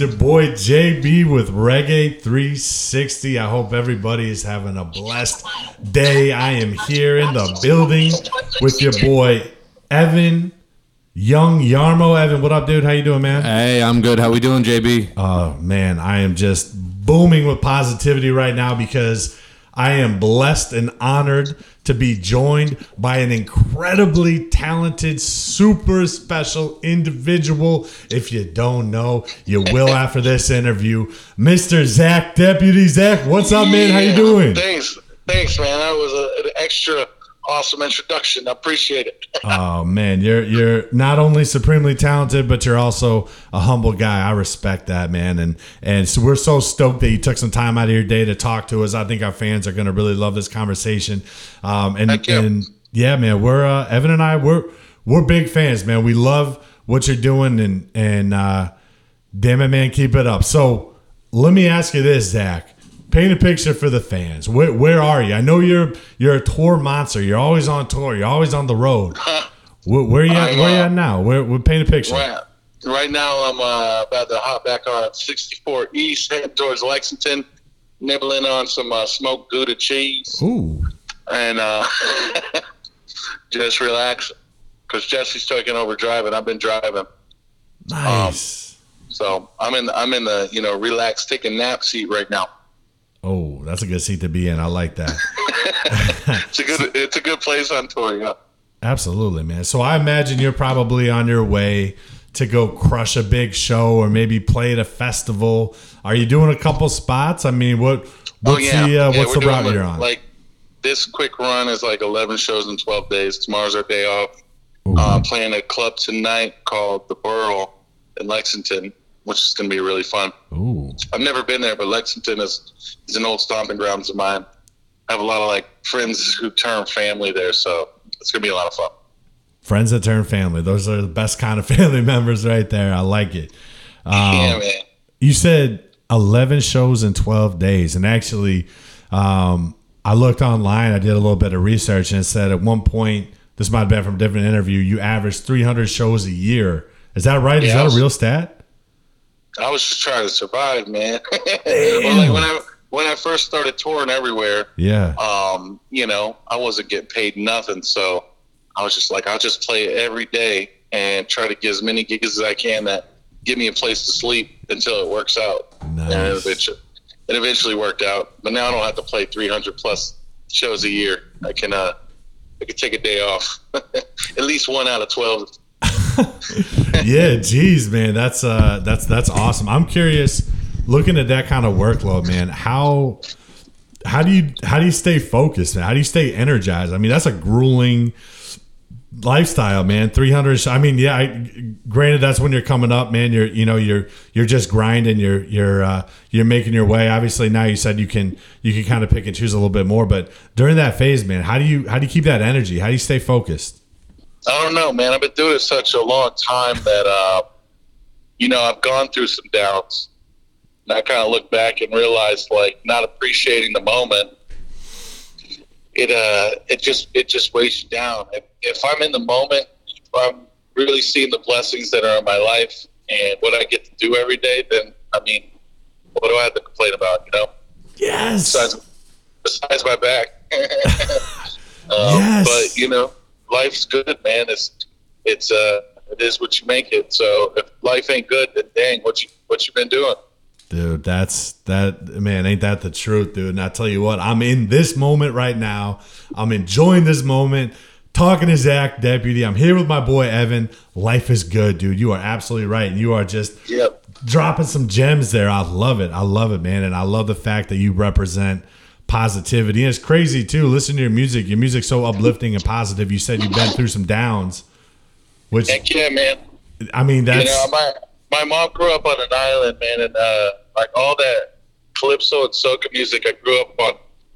your boy JB with Reggae 360. I hope everybody is having a blessed day. I am here in the building with your boy Evan Young Yarmo. Evan, what up, dude? How you doing, man? Hey, I'm good. How we doing, JB? Oh man, I am just booming with positivity right now because I am blessed and honored to be joined by an incredibly talented, super special individual. If you don't know, you will after this interview. Mr. Zach Deputy. Zach, what's up, man? How you doing? Thanks, thanks, man. That was a, an extra awesome introduction. I appreciate it. Oh man, you're you're not only supremely talented, but you're also a humble guy. I respect that, man, and and so we're so stoked that you took some time out of your day to talk to us. I think our fans are going to really love this conversation. Um, and Thank you. and yeah, man, we're uh, Evan and I we're we're big fans, man. We love what you're doing, and and uh, damn it, man, keep it up. So let me ask you this, Zach. Paint a picture for the fans. Where, where are you? I know you're you're a tour monster. You're always on tour. You're always on the road. Where, where you at? Where you uh, at now? Where, where paint a picture? Right, right now, I'm uh, about to hop back on 64 East, heading towards Lexington, nibbling on some uh, smoked Gouda cheese, Ooh, and uh, just relax. Because Jesse's taking over driving. I've been driving, nice. so I'm in. I'm in the you know relax, take a nap seat right now. Oh, that's a good seat to be in. I like that. It's a good. It's a good place on tour. Yeah. Absolutely, man. So I imagine you're probably on your way to go crush a big show or maybe play at a festival. Are you doing a couple spots? I mean, what what's the uh, Yeah, what's the route like- you're on? Like this quick run is like 11 shows in 12 days. Tomorrow's our day off. Ooh. Uh, I'm playing a club tonight called the Burl in Lexington, which is going to be really fun. Ooh, I've never been there, but Lexington is is an old stomping grounds of mine. I have a lot of like friends who turn family there, so it's going to be a lot of fun. friends that turn family. Those are the best kind of family members right there. I like it. Um, yeah, man. You said 11 shows in 12 days. And actually, um, I looked online, I did a little bit of research, and it said at one point, this might have been from a different interview, you averaged 300 shows a year. Is that right? Is that a real stat? I was just trying to survive, man. well, like when I when I first started touring everywhere, Yeah. um, you know, I wasn't getting paid nothing. So I was just like, I'll just play every day and try to get as many gigs as I can that give me a place to sleep until it works out. And it eventually, it eventually worked out. But now I don't have to play 300 plus shows a year. I can, uh, I can take a day off, at least one out of 12. yeah, geez, man, that's uh, that's that's awesome. I'm curious, looking at that kind of workload, man. How how do you how do you stay focused? Man? How do you stay energized? I mean, that's a grueling lifestyle, man. 300. I mean, yeah. I, granted, that's when you're coming up, man. You're you know you're you're just grinding. You're you're uh, you're making your way. Obviously, now you said you can you can kind of pick and choose a little bit more, but during that phase, man, how do you how do you keep that energy? How do you stay focused? I don't know, man. I've been doing it such a long time that, uh, you know, I've gone through some downs. And I kind of look back and realize, like, not appreciating the moment. It uh, it just it just weighs you down. If, if I'm in the moment, if I'm really seeing the blessings that are in my life and what I get to do every day, then I mean, what do I have to complain about? You know, Yes. besides besides my back. um, Yes. But you know, life's good, man. It's it's uh it is what you make it. So if life ain't good, then dang, what you what you been doing? Dude, that's that man, ain't that the truth, dude? And I tell you what, I'm in this moment right now. I'm enjoying this moment. Talking to Zach Deputy. I'm here with my boy Evan. Life is good, dude. You are absolutely right. And you are just Yep. dropping some gems there. I love it. I love it, man. And I love the fact that you represent positivity. And it's crazy too. Listen to your music. Your music's so uplifting and positive. You said you've been through some downs, which Heck yeah, man. I mean that's you know, my my mom grew up on an island, man, and uh, like all that calypso and soca music I grew up on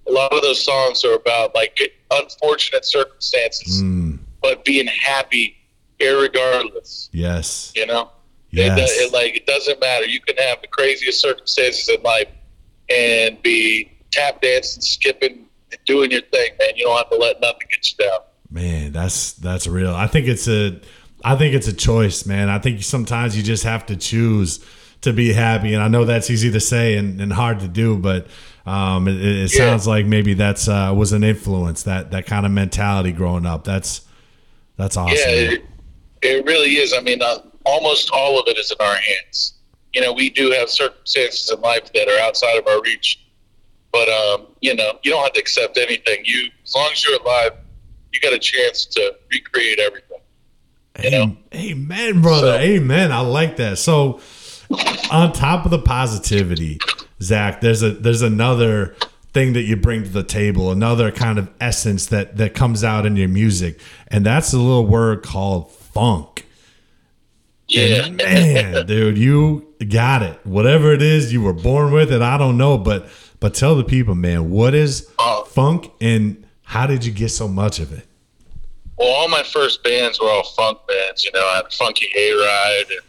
a lot of those songs are about like unfortunate circumstances, Mm, but being happy irregardless. yes. You know, Yes. it, it, like it doesn't matter. You can have the craziest circumstances in life and be tap dancing, skipping, and doing your thing, man. You don't have to let nothing get you down. Man, that's that's real. I think it's a I think it's a choice, man. I think sometimes you just have to choose to be happy. And I know that's easy to say and, and hard to do, but um, it, it Yeah. sounds like maybe that's uh, was an influence that that kind of mentality growing up. That's that's awesome. Yeah, it, it really is. I mean, uh, almost all of it is in our hands. You know, we do have circumstances in life that are outside of our reach, but um, you know, you don't have to accept anything. You, as long as you're alive, you got a chance to recreate everything. You know? Amen, brother. So- Amen. I like that. So, on top of the positivity, Zach, there's a there's another thing that you bring to the table, another kind of essence that that comes out in your music, and that's a little word called funk. Yeah, And man, dude, you got it. Whatever it is, you were born with it. I don't know, but but tell the people, man, what is Oh. funk, and how did you get so much of it? Well, all my first bands were all funk bands. You know, I had Funky Hayride and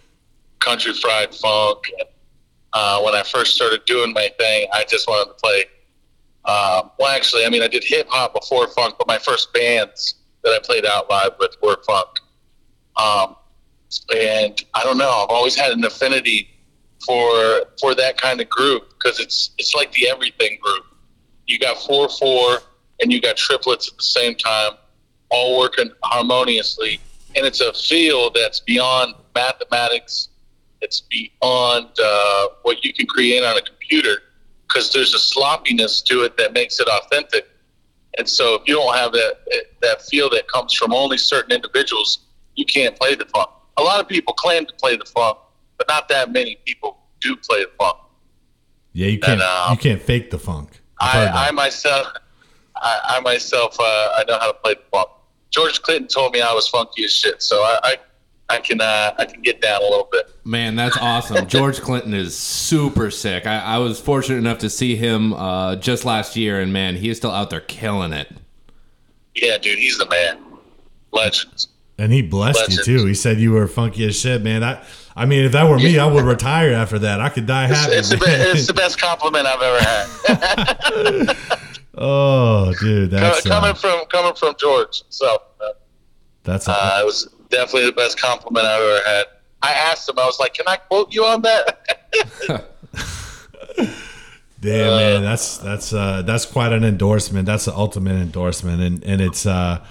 Country Fried Funk. And uh, when I first started doing my thing, I just wanted to play. Um, well, actually, I mean, I did hip hop before funk, but my first bands that I played out live with were funk. Um, and I don't know, I've always had an affinity for for that kind of group because it's it's like the everything group. You got four four, and you got triplets at the same time all working harmoniously. And it's a field that's beyond mathematics. It's beyond uh, what you can create on a computer because there's a sloppiness to it that makes it authentic. And so if you don't have that that feel that comes from only certain individuals, you can't play the funk. A lot of people claim to play the funk, but not that many people do play the funk. Yeah, you can't um, you can't fake the funk. I've heard that. I, I myself, I, I myself, uh, I know how to play the funk. George Clinton told me I was funky as shit, so I, I, I can, uh, I can get down a little bit. Man, that's awesome. George Clinton is super sick. I, I was fortunate enough to see him uh, just last year, and man, he is still out there killing it. Yeah, dude, he's the man. Legend. And he blessed Legend. you too. He said you were funky as shit, man. I, I mean, if that were me, I would retire after that. I could die happy. it's, the, be- it's the best compliment I've ever had. oh, dude, that's coming uh, from coming from George So uh, that's Uh, it was definitely the best compliment I've ever had. I asked him, I was like, "Can I quote you on that?" damn man. That's that's uh, that's quite an endorsement. That's the ultimate endorsement, and and it's uh,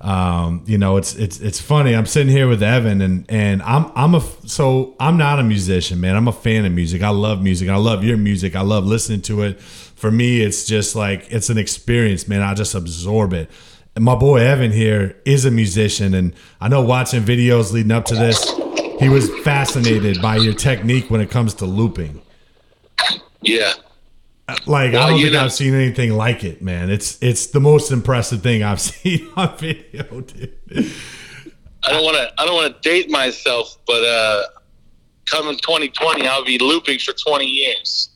um, you know, it's it's it's funny. I'm sitting here with Evan, and and I'm I'm a so I'm not a musician, man. I'm a fan of music. I love music. I love your music. I love listening to it. For me, it's just like it's an experience, man. I just absorb it. And my boy Evan here is a musician, and I know watching videos leading up to this, he was fascinated by your technique when it comes to looping. yeah, Like I don't think know- I've seen anything like it, man. It's it's the most impressive thing I've seen on video, dude. I don't want to. I don't want to date myself, but uh, coming 2020, I'll be looping for 20 years.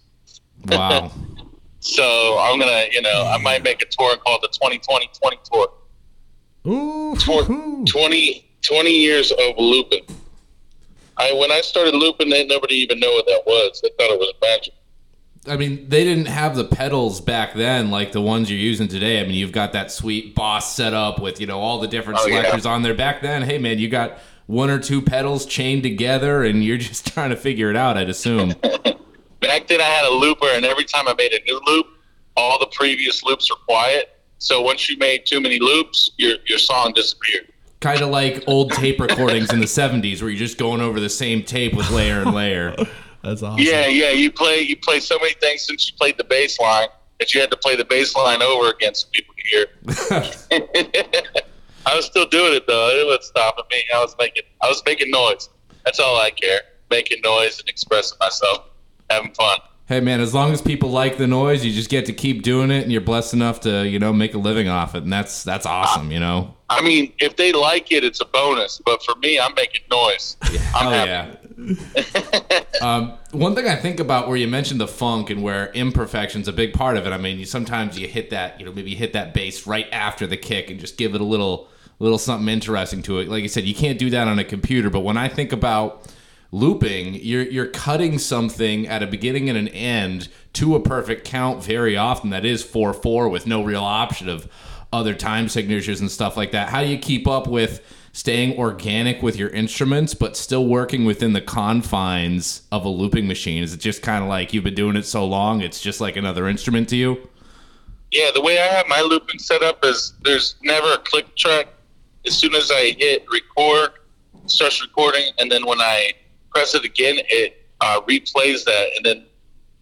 Wow. So I'm gonna, you know, I might make a tour called the 2020 20 tour. Ooh, Tw- 20, 20 years of looping. I when I started looping, they nobody even knew what that was. They thought it was a magic. I mean, they didn't have the pedals back then like the ones you're using today. I mean, you've got that sweet boss set up with, you know, all the different Oh, yeah. selectors on there. Back then, hey, man, you got one or two pedals chained together and you're just trying to figure it out, I'd assume. Back then, I had a looper, and every time I made a new loop, all the previous loops were quiet. So once you made too many loops, your your song disappeared. kind of like old tape recordings in the 70s where you're just going over the same tape with layer and layer. That's awesome. Yeah, yeah. You play you play so many things since you played the bass line that you had to play the bass line over again so people could hear. I was still doing it though. It wasn't stopping me. I was making I was making noise. That's all I care. Making noise and expressing myself, having fun. Hey man, as long as people like the noise, you just get to keep doing it, and you're blessed enough to, you know, make a living off it, and that's that's awesome, you know. I mean, if they like it, it's a bonus. But for me, I'm making noise. I'm Hell happy. yeah, um, one thing I think about where you mentioned the funk and where imperfection's a big part of it. I mean, you, sometimes you hit that, you know, maybe you hit that bass right after the kick and just give it a little, little something interesting to it. Like you said, you can't do that on a computer. But when I think about looping, you're you're cutting something at a beginning and an end to a perfect count very often. That is four four with no real option of other time signatures and stuff like that. How do you keep up with staying organic with your instruments, but still working within the confines of a looping machine? Is it just kind of like you've been doing it so long, it's just like another instrument to you? Yeah, the way I have my looping set up is there's never a click track. As soon as I hit record, starts recording, and then when I press it again, it uh, replays that, and then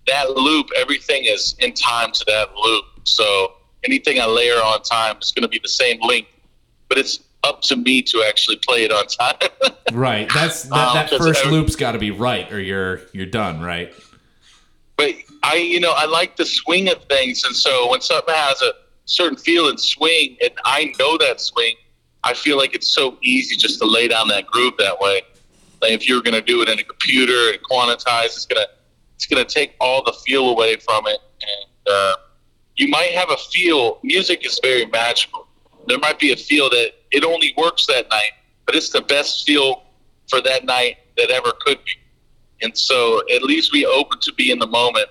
that loop, everything is in time to that loop. So anything I layer on time is going to be the same length, but it's up to me to actually play it on time. right. That's that, um, that first every, loop's got to be right, or you're you're done. Right. But I, you know, I like the swing of things, and so when something has a certain feel and swing, and I know that swing, I feel like it's so easy just to lay down that groove that way. Like if you're going to do it in a computer and quantize, it's gonna it's gonna take all the feel away from it, and uh, you might have a feel. Music is very magical. There might be a feel that it only works that night, but it's the best feel for that night that ever could be. And so at least we open to be in the moment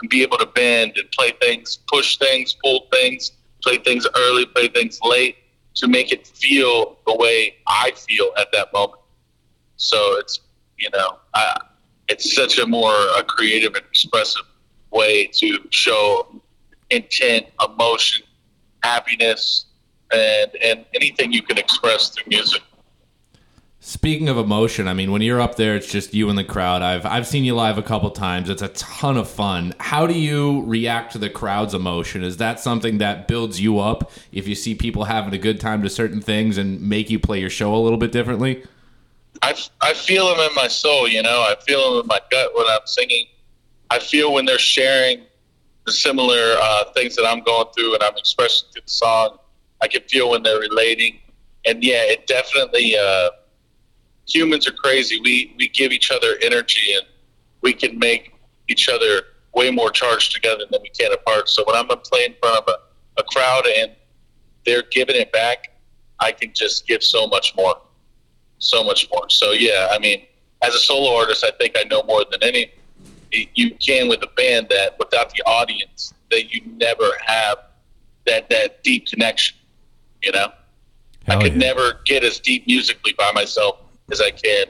and be able to bend and play things, push things, pull things, play things early, play things late to make it feel the way I feel at that moment. So it's, you know, I, it's such a more a creative and expressive way to show intent, emotion, happiness, and and anything you can express through music. Speaking of emotion, I mean, when you're up there, it's just you and the crowd. I've I've seen you live a couple times. It's a ton of fun. How do you react to the crowd's emotion? Is that something that builds you up if you see people having a good time to certain things and make you play your show a little bit differently? I, I feel them in my soul, you know. I feel them in my gut when I'm singing. I feel when they're sharing the similar uh, things that I'm going through and I'm expressing through the song. I can feel when they're relating, and yeah, it definitely. Uh, humans are crazy. We we give each other energy, and we can make each other way more charged together than we can apart. So when I'm playing in front of a, a crowd and they're giving it back, I can just give so much more, so much more. So yeah, I mean, as a solo artist, I think I know more than any you can with a band that without the audience that you never have that that deep connection you know, Hell I could yeah. never get as deep musically by myself as I can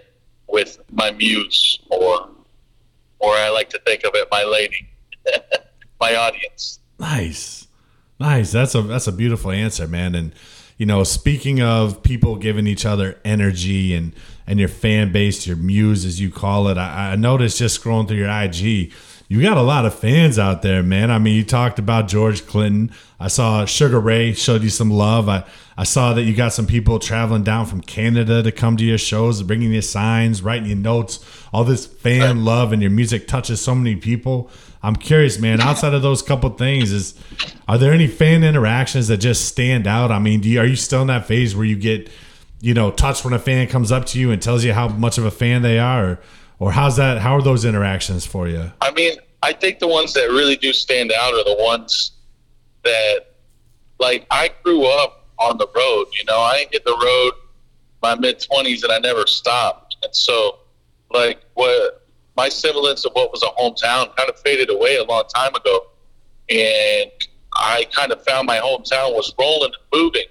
with my muse or, or I like to think of it, my lady, my audience. Nice, nice. That's a that's a beautiful answer, man. And you know, speaking of people giving each other energy and and your fan base, your muse as you call it, I, I noticed just scrolling through your IG you got a lot of fans out there, man. I mean, you talked about George Clinton. I saw Sugar Ray showed you some love. I, I saw that you got some people traveling down from Canada to come to your shows, bringing you signs, writing you notes. All this fan love and your music touches so many people. I'm curious, man. Outside of those couple things, is are there any fan interactions that just stand out? I mean, do you, are you still in that phase where you get, you know, touched when a fan comes up to you and tells you how much of a fan they are? Or, or how's that? How are those interactions for you? I mean, I think the ones that really do stand out are the ones that, like, I grew up on the road. You know, I hit the road my mid twenties and I never stopped. And so, like, what my semblance of what was a hometown kind of faded away a long time ago, and I kind of found my hometown was rolling and moving.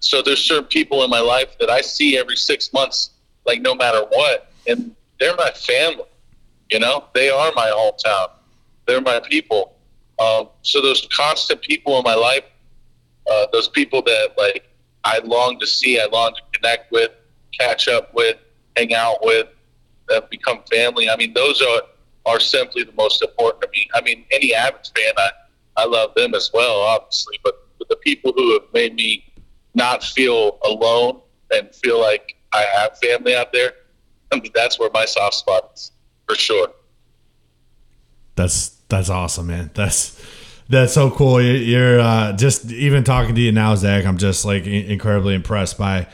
So there's certain people in my life that I see every six months, like no matter what, and they're my family. You know, they are my hometown. They're my people. Um, so those constant people in my life, uh, those people that like I long to see, I long to connect with, catch up with, hang out with, that become family. I mean, those are are simply the most important to me. I mean, any Abbott's fan, I I love them as well, obviously, but, but the people who have made me not feel alone and feel like I have family out there I mean, that's where my soft spot is for sure. That's that's awesome, man. That's that's so cool. You're uh, just even talking to you now, Zach. I'm just like incredibly impressed by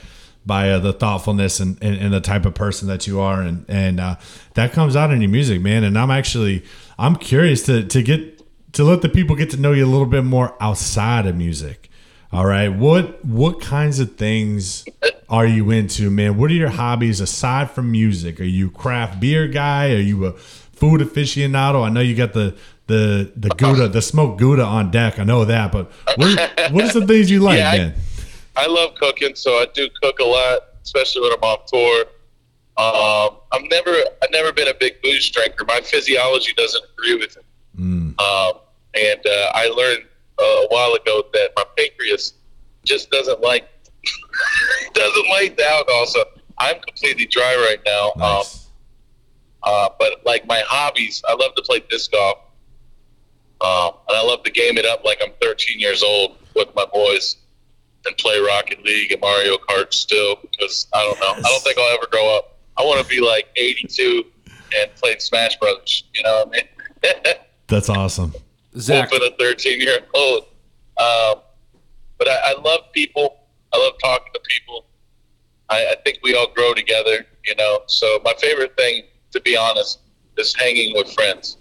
by uh, the thoughtfulness and, and, and the type of person that you are, and and uh, that comes out in your music, man. And I'm actually I'm curious to to get to let the people get to know you a little bit more outside of music. All right, what what kinds of things are you into, man? What are your hobbies aside from music? Are you craft beer guy? Are you a food aficionado? I know you got the the the Gouda, the smoked Gouda on deck. I know that, but what what are some things you like, Yeah, I- man? I love cooking, so I do cook a lot, especially when I'm off tour. Um, I've never, I've never been a big booze drinker. My physiology doesn't agree with it. Mm, Um, and uh, I learned uh, a while ago that my pancreas just doesn't like doesn't like the alcohol. So I'm completely dry right now. Um, nice. Uh, but like my hobbies, I love to play disc golf, um, and I love to game it up like I'm 13 years old with my boys and play Rocket League and Mario Kart still because I don't know. I don't think I'll ever grow up. I want to be like 82 and play Smash Brothers. You know what I mean? That's awesome. Zach, for the 13 year old. Um, but I, I love people. I love talking to people. I, I think we all grow together, you know. So my favorite thing, to be honest, is hanging with friends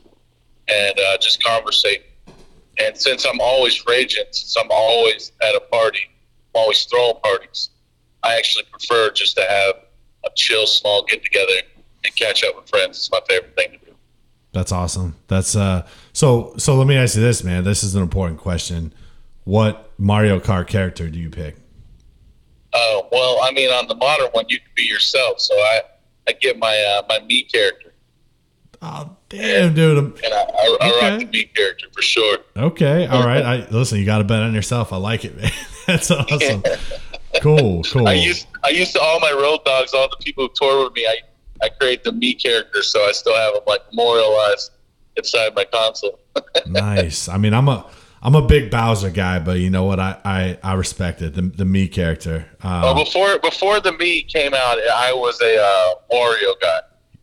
and uh, just conversating. And since I'm always raging, since I'm always at a party, I'm always throwing parties, I actually prefer just to have a chill, small get together and catch up with friends. It's my favorite thing to do. That's awesome. That's uh so so let me ask you this, man. This is an important question. What Mario Kart character do you pick? Oh well, I mean, on the modern one, you can be yourself. So I, I get my uh, my me character, Oh damn, dude. I'm- and I, I, I Okay. rock the me character for sure. Okay, all right. I listen. You got to bet on yourself. I like it, man. That's awesome. Cool, cool. I used I used to all my road dogs, all the people who tour with me. I I create the me character, so I still have them like memorialized inside my console. nice. I mean, I'm a I'm a big Bowser guy, but you know what? I I, I respect it. The the me character. Oh, Um, before before the me came out, I was a uh, Wario guy.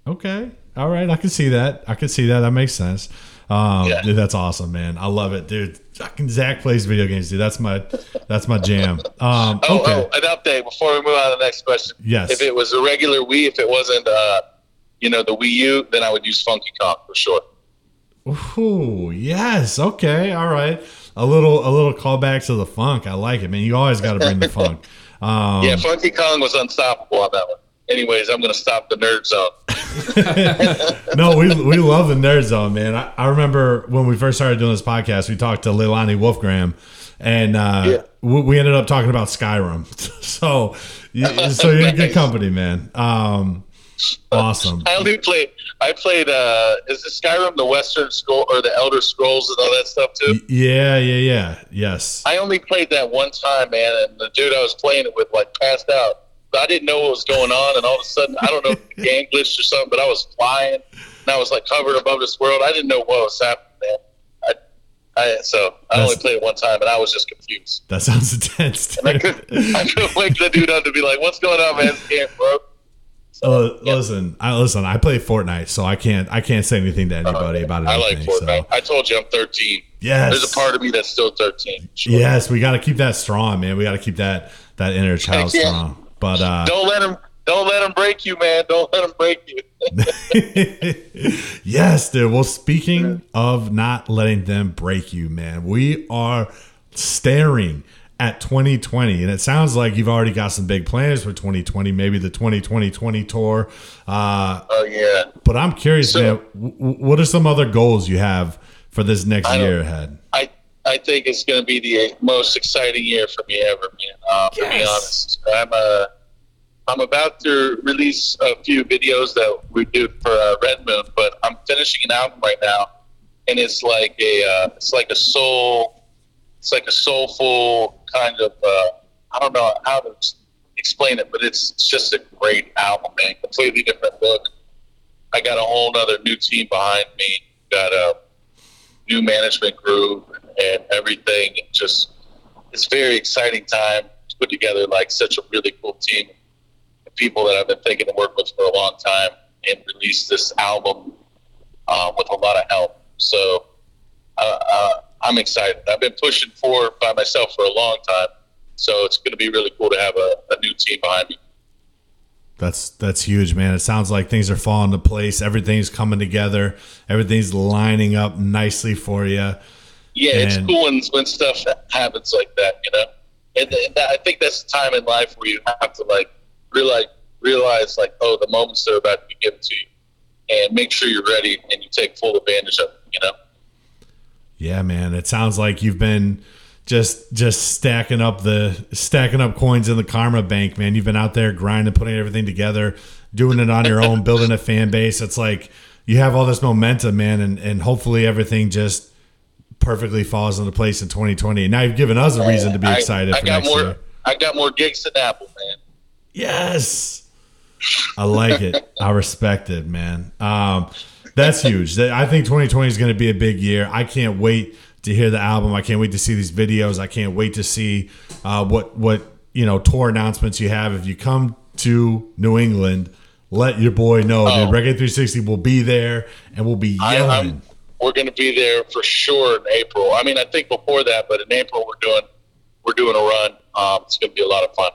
okay. All right. I can see that. I can see that. That makes sense. Um, Yeah. dude, that's awesome, man. I love it, dude. Fucking Zach plays video games, dude. That's my that's my jam. Um, Oh, okay. oh, an update before we move on to the next question. Yes. If it was a regular Wii, if it wasn't, uh, you know, the Wii U, then I would use Funky Kong for sure. Ooh, yes. Okay. All right. A little a little callback to the funk. I like it, man. You always got to bring the funk. Um, Yeah, Funky Kong was unstoppable on that one. Anyways, I'm going to stop the nerd zone. no, we, we love the nerd zone, man. I, I remember when we first started doing this podcast, we talked to Leilani Wolfgramm, and uh, Yeah. we, we ended up talking about Skyrim. so, so you're in good company, man. Um, awesome. I only played. I played. Uh, is it Skyrim the Western Scroll or the Elder Scrolls and all that stuff too? Yeah, yeah, yeah. Yes. I only played that one time, man, and the dude I was playing it with like passed out. But I didn't know what was going on, and all of a sudden, I don't know if the game glitched or something, but I was flying, and I was like covered above this world. I didn't know what was happening, man. I, I so I only played it one time, and I was just confused. That sounds intense. And I couldn't, I couldn't wake the dude up to be like, "What's going on, man? This game broke." Uh, Listen, I listen. I play Fortnite, so I can't. I can't say anything to anybody about it. I like Fortnite. So. I told you I'm 13. Yes. There's a part of me that's still 13. Sure. Yes, we got to keep that strong, man. We got to keep that that inner child Yeah. strong. But uh, Don't let him. Don't let him break you, man. Don't let him break you. yes, dude. Well, speaking of not letting them break you, man, we are staring at 2020, and it sounds like you've already got some big plans for 2020. Maybe the 2020 tour. Uh, Oh yeah. but I'm curious, So- man. W- w- what are some other goals you have for this next I year ahead? I I think it's going to be the most exciting year for me ever, man. Uh, To be honest, I'm uh, I'm about to release a few videos that we do for uh, Red Moon, but I'm finishing an album right now, and it's like a uh, it's like a soul, it's like a soulful kind of uh, I don't know how to explain it, but it's, it's just a great album, man. Completely different look. I got a whole other new team behind me. Got a new management group and everything. Just it's very exciting time to put together like such a really cool team of people that I've been thinking to work with for a long time and release this album uh, with a lot of help. So uh, uh, I'm excited. I've been pushing forward by myself for a long time. So it's going to be really cool to have a, a new team behind me. That's that's huge, man. It sounds like things are falling into place. Everything's coming together. Everything's lining up nicely for you. Yeah, it's cool when, when stuff happens like that, you know. And, and I think that's the time in life where you have to like realize realize like, oh, the moments that are about to be given to you, and make sure you're ready and you take full advantage of it. You know. Yeah, man. It sounds like you've been just just stacking up the stacking up coins in the karma bank, man. You've been out there grinding, putting everything together, doing it on your own, building a fan base. It's like you have all this momentum, man, and and hopefully everything just perfectly falls into place in 2020. And now you've given us a reason to be I- excited I, for got next more. year. I got more gigs than Apple, man. Yes. I like it. I respect it, man. Um, that's huge. I think 2020 is going to be a big year. I can't wait to hear the album. I can't wait to see these videos. I can't wait to see uh, what what you know tour announcements you have. If you come to New England, let your boy know that Oh. Reggae 360 will be there and we'll be yelling. I'm, we're going to be there for sure in April. I mean, I think before that, but in April we're doing we're doing a run. Um, it's going to be a lot of fun.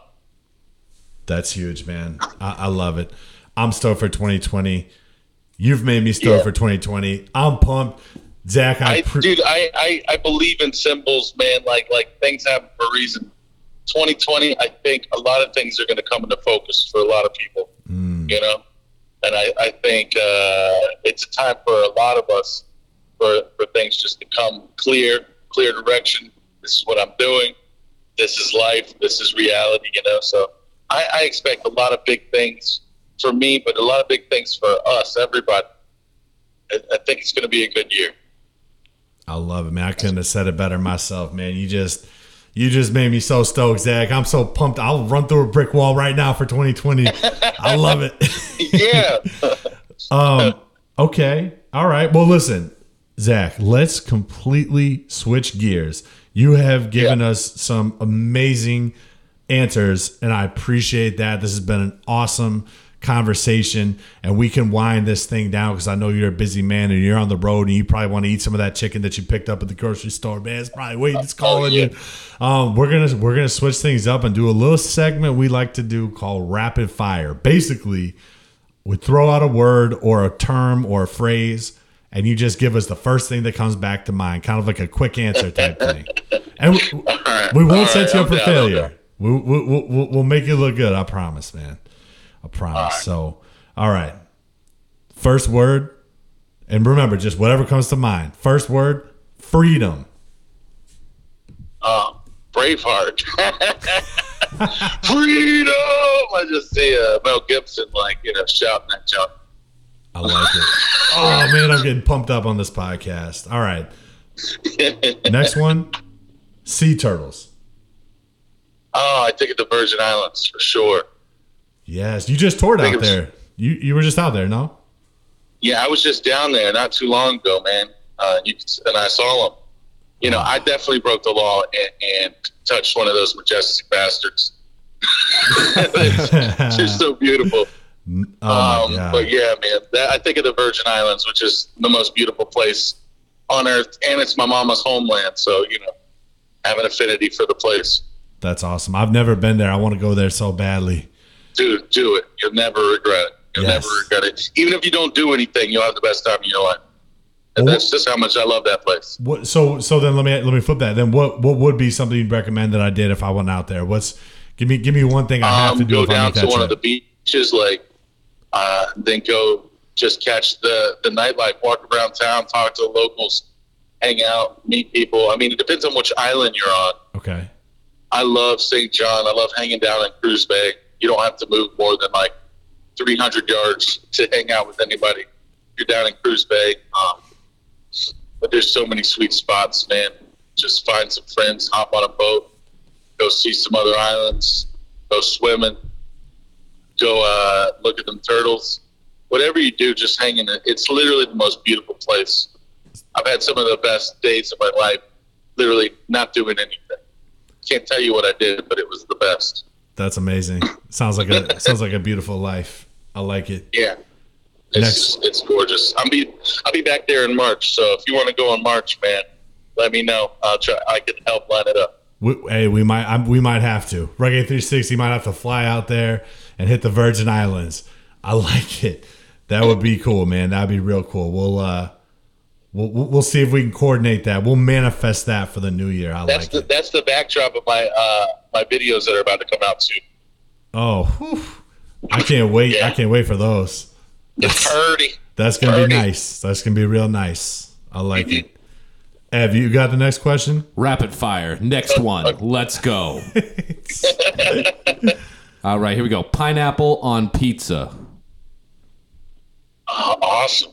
That's huge, man. I, I love it. I'm stoked for 2020. You've made me stoked Yeah. for 2020. I'm pumped. Zach, I, I, pre- dude, I, I, I believe in symbols, man. Like like things happen for a reason. 2020, I think a lot of things are going to come into focus for a lot of people. Mm. You know, and I, I think uh, it's a time for a lot of us for for things just to come clear, clear direction. This is what I'm doing. This is life. This is reality. You know, so I, I expect a lot of big things for me, but a lot of big things for us, everybody. I, I think it's going to be a good year. I love it, man. I couldn't have said it better myself, man. You just you just made me so stoked, Zach. I'm so pumped. I'll run through a brick wall right now for 2020. I love it. yeah. Um, okay. All right. Well, listen, Zach, let's completely switch gears. You have given Yeah. us some amazing answers, and I appreciate that. This has been an awesome conversation, and we can wind this thing down because I know you're a busy man and you're on the road, and you probably want to eat some of that chicken that you picked up at the grocery store. Man, it's probably waiting, it's calling yeah. you. Um, we're gonna we're gonna switch things up and do a little segment we like to do called rapid fire. Basically, we throw out a word or a term or a phrase, and you just give us the first thing that comes back to mind, kind of like a quick answer type thing. And we, we won't set right, you up I'm for down, failure. We, we, we, we'll, we'll make you look good. I promise, man. I promise. So, all right. First word, and remember, just whatever comes to mind. First word, freedom. Uh, Braveheart. Freedom! I just see uh, Mel Gibson, like, you know, shouting that jump. I like it. Oh man, I'm getting pumped up on this podcast. All right. Next one, sea turtles. Oh, I think of the Virgin Islands for sure. Yes, you just toured out was- there. You you were just out there, no? Yeah, I was just down there not too long ago, man. Uh, you, and I saw them. You know, I definitely broke the law and, and touched one of those majestic bastards. They're so beautiful. Oh um, but yeah, man, that, I think of the Virgin Islands, which is the most beautiful place on earth, and it's my mama's homeland. So you know, I have an affinity for the place. That's awesome. I've never been there. I want to go there so badly. Dude, do it. You'll never regret it. You'll Yes. never regret it. Even if you don't do anything, you'll have the best time of your life. And that's just how much I love that place. What so so then let me let me flip that. Then what what would be something you'd recommend that I did if I went out there? What's give me give me one thing I have Um, to do go if I down to one of the beaches, like, uh, then go just catch the the nightlife, walk around town, talk to the locals, hang out, meet people. I mean, it depends on which island you're on. Okay. I love St. John. I love hanging down in Cruz Bay. You don't have to move more than like 300 yards to hang out with anybody. You're down in Cruz Bay. Um, but there's so many sweet spots, man. Just find some friends, hop on a boat, go see some other islands, go swimming, go uh, look at them turtles. Whatever you do, just hang in it. It's literally the most beautiful place. I've had some of the best days of my life, literally not doing anything. Can't tell you what I did, but it was the best. That's amazing. Sounds like a sounds like a beautiful life. I like it. Yeah. It's it's gorgeous. I'll be I'll be back there in March. So if you want to go in March, man, let me know. I'll try. I can help line it up. We, hey, we might I, we might have to. Reggae 360 might have to fly out there and hit the Virgin Islands. I like it. That would be cool, man. That'd be real cool. We'll uh we'll we'll we'll see if we can coordinate that. We'll manifest that for the new year. I That's like the it. that's the backdrop of my uh, my videos that are about to come out soon. Oh, whew. I can't wait. I can't wait for those. It's pretty. That's gonna be nice. That's gonna be real nice. I like mm-hmm. it. Have you got the next question? Rapid fire. Next oh, one. Let's go. All right, here we go. Pineapple on pizza. Oh, awesome.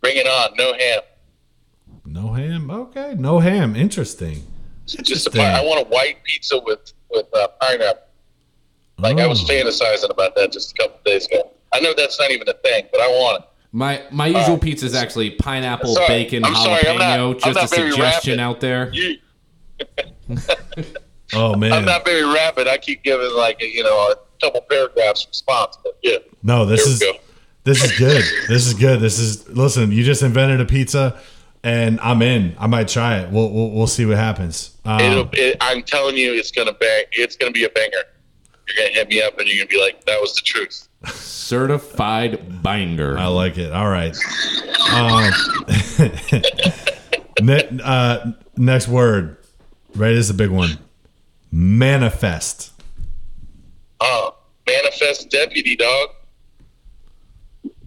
Bring it on. No ham. No ham. Okay, no ham. Interesting. Just a pi- I want a white pizza with with uh, pineapple. Like I was Oh. fantasizing about that just a couple days ago. I know that's not even a thing, but I want it. My my usual pizza is actually pineapple, Sorry. bacon, I'm jalapeno. sorry, I'm not- I'm just not a suggestion rapid. out there. You, Oh man, I'm not very rapid. I keep giving like a, you know a couple paragraphs response. But yeah, No, this there is we go. this is good. This is good. This is listen. You just invented a pizza, and I'm in. I might try it. We'll we'll, we'll see what happens. Um, It'll, it, I'm telling you, it's gonna bang. It's gonna be a banger. You're gonna hit me up and you're gonna be like, "That was the truth." Certified banger. I like it. All right. Um, ne- uh, next word. Right, this is a big one. Manifest. Uh, manifest deputy dog.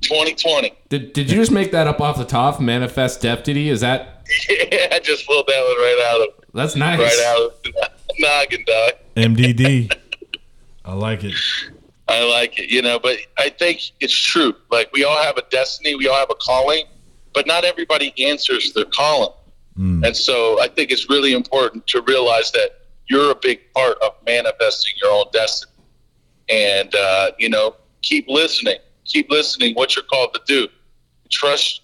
2020. Did, did you just make that up off the top? Manifest deputy? Is that Yeah, I just pulled that one right out of that's nice? right out of the noggin, dog. MDD. I like it. I like it, you know, but I think it's true. Like we all have a destiny, we all have a calling, but not everybody answers their calling. And so I think it's really important to realize that you're a big part of manifesting your own destiny. And uh, you know, keep listening. Keep listening what you're called to do. Trust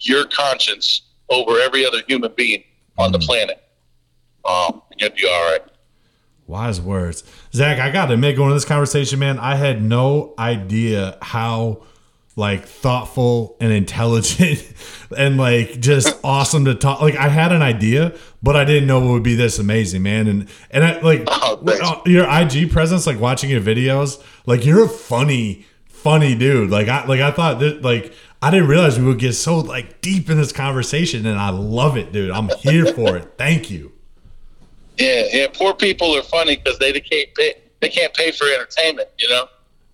your conscience over every other human being on the planet. Um, and you'll be all right. Wise words. Zach, I got to admit, going to this conversation, man, I had no idea how like thoughtful and intelligent and like just awesome to talk. Like I had an idea, but I didn't know it would be this amazing, man. And and I like Oh, uh, your IG presence, like watching your videos, like you're a funny, funny dude. Like I like I thought that like I didn't realize we would get so like deep in this conversation, and I love it, dude. I'm here for it. Thank you. Yeah, yeah. Poor people are funny because they can't pay. They can't pay for entertainment. You know,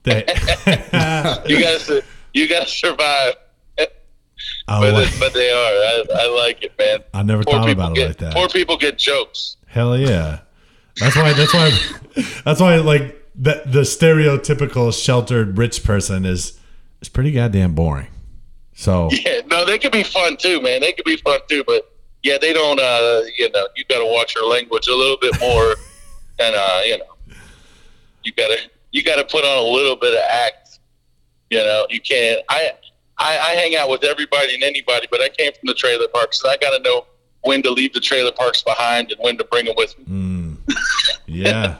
That- you gotta you gotta survive. I But like- but they are. I, I like it, man. I never Poor thought about it get like that. poor people get jokes. Hell yeah. That's why. That's why. That's why. Like the the stereotypical sheltered rich person is is pretty goddamn boring. So Yeah, no, they can be fun too, man. They can be fun too, but yeah, they don't. Uh, you know, you got to watch your language a little bit more, and uh, you know, you gotta you gotta put on a little bit of act. You know, you can't. I I, I hang out with everybody and anybody, but I came from the trailer parks, so I got to know when to leave the trailer parks behind and when to bring them with me. yeah,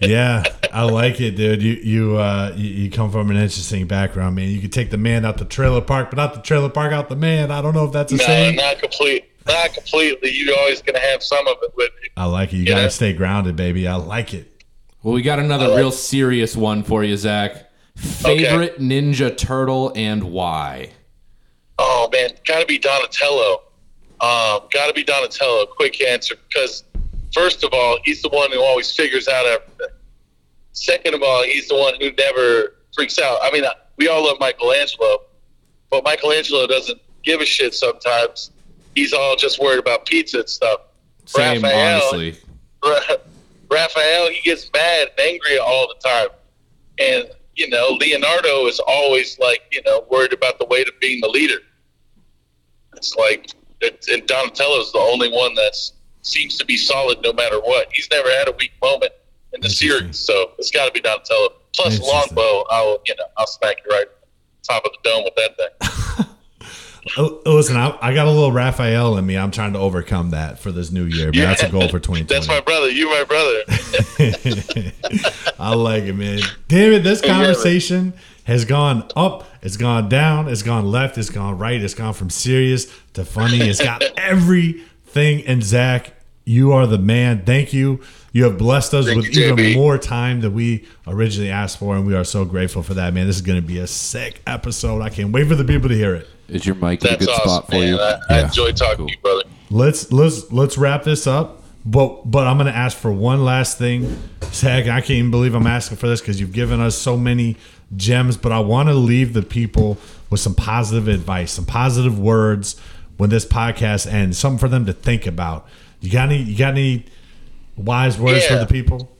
yeah, I like it, dude. You you uh you, you come from an interesting background, man. You could take the man out the trailer park, but not the trailer park out the man. I don't know if that's a No, saying. not complete, not completely. You're always gonna have some of it with you. I like it. You Yeah. gotta stay grounded, baby. I like it. Well, we got another real serious one for you, Zach. Favorite Ninja Turtle and why? Oh man, gotta be Donatello. Um, gotta be Donatello. Quick answer, because first of all, he's the one who always figures out everything. Second of all, he's the one who never freaks out. I mean, we all love Michelangelo, but Michelangelo doesn't give a shit sometimes. He's all just worried about pizza and stuff. Same, Raphael, honestly. Ra- Raphael, he gets mad and angry all the time. And, you know, Leonardo is always like, you know, worried about the weight of being the leader. It's like, it, and Donatello's the only one that seems to be solid no matter what. He's never had a weak moment in the series, so it's got to be Donatello. Plus, Longbow, I'll, you know, I'll smack you right top of the dome with that thing. Oh, oh, listen, I, I got a little Raphael in me. I'm trying to overcome that for this new year. But that's a goal for 2020. That's my brother. You my brother. I like it, man. Damn it, this conversation has gone up, it's gone down, it's gone left, it's gone right, it's gone from serious to funny. It's got everything. And Zach, you are the man. Thank you. You have blessed us Thank with you, even JB. more time than we originally asked for, and we are so grateful for that, man. This is going to be a sick episode. I can't wait for the people to hear it. Is your mic in a That's good awesome, spot for man. you? I, I Yeah. enjoy talking Cool. to you, brother. Let's let's let's wrap this up. But but I'm gonna ask for one last thing. Zach, I can't even believe I'm asking for this because you've given us so many gems. But I want to leave the people with some positive advice, some positive words when this podcast ends. Something for them to think about. You got any? You got any wise words for the people?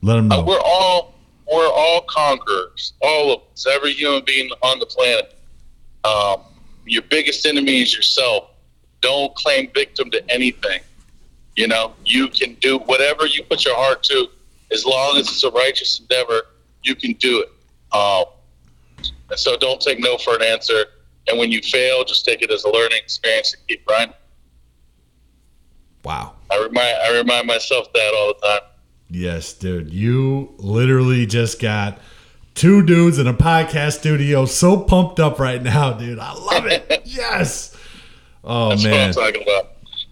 Let them know. Uh, we're all we're all conquerors, all of us, every human being on the planet. Um, your biggest enemy is yourself. Don't claim victim to anything. You know, you can do whatever you put your heart to, as long as it's a righteous endeavor. You can do it. Um, and so, don't take no for an answer. And when you fail, just take it as a learning experience and keep grinding. wow. I remind I remind myself that all the time. Yes, dude. You literally just got two dudes in a podcast studio so pumped up right now, dude. I love it. yes. Oh That's man. what I'm talking about.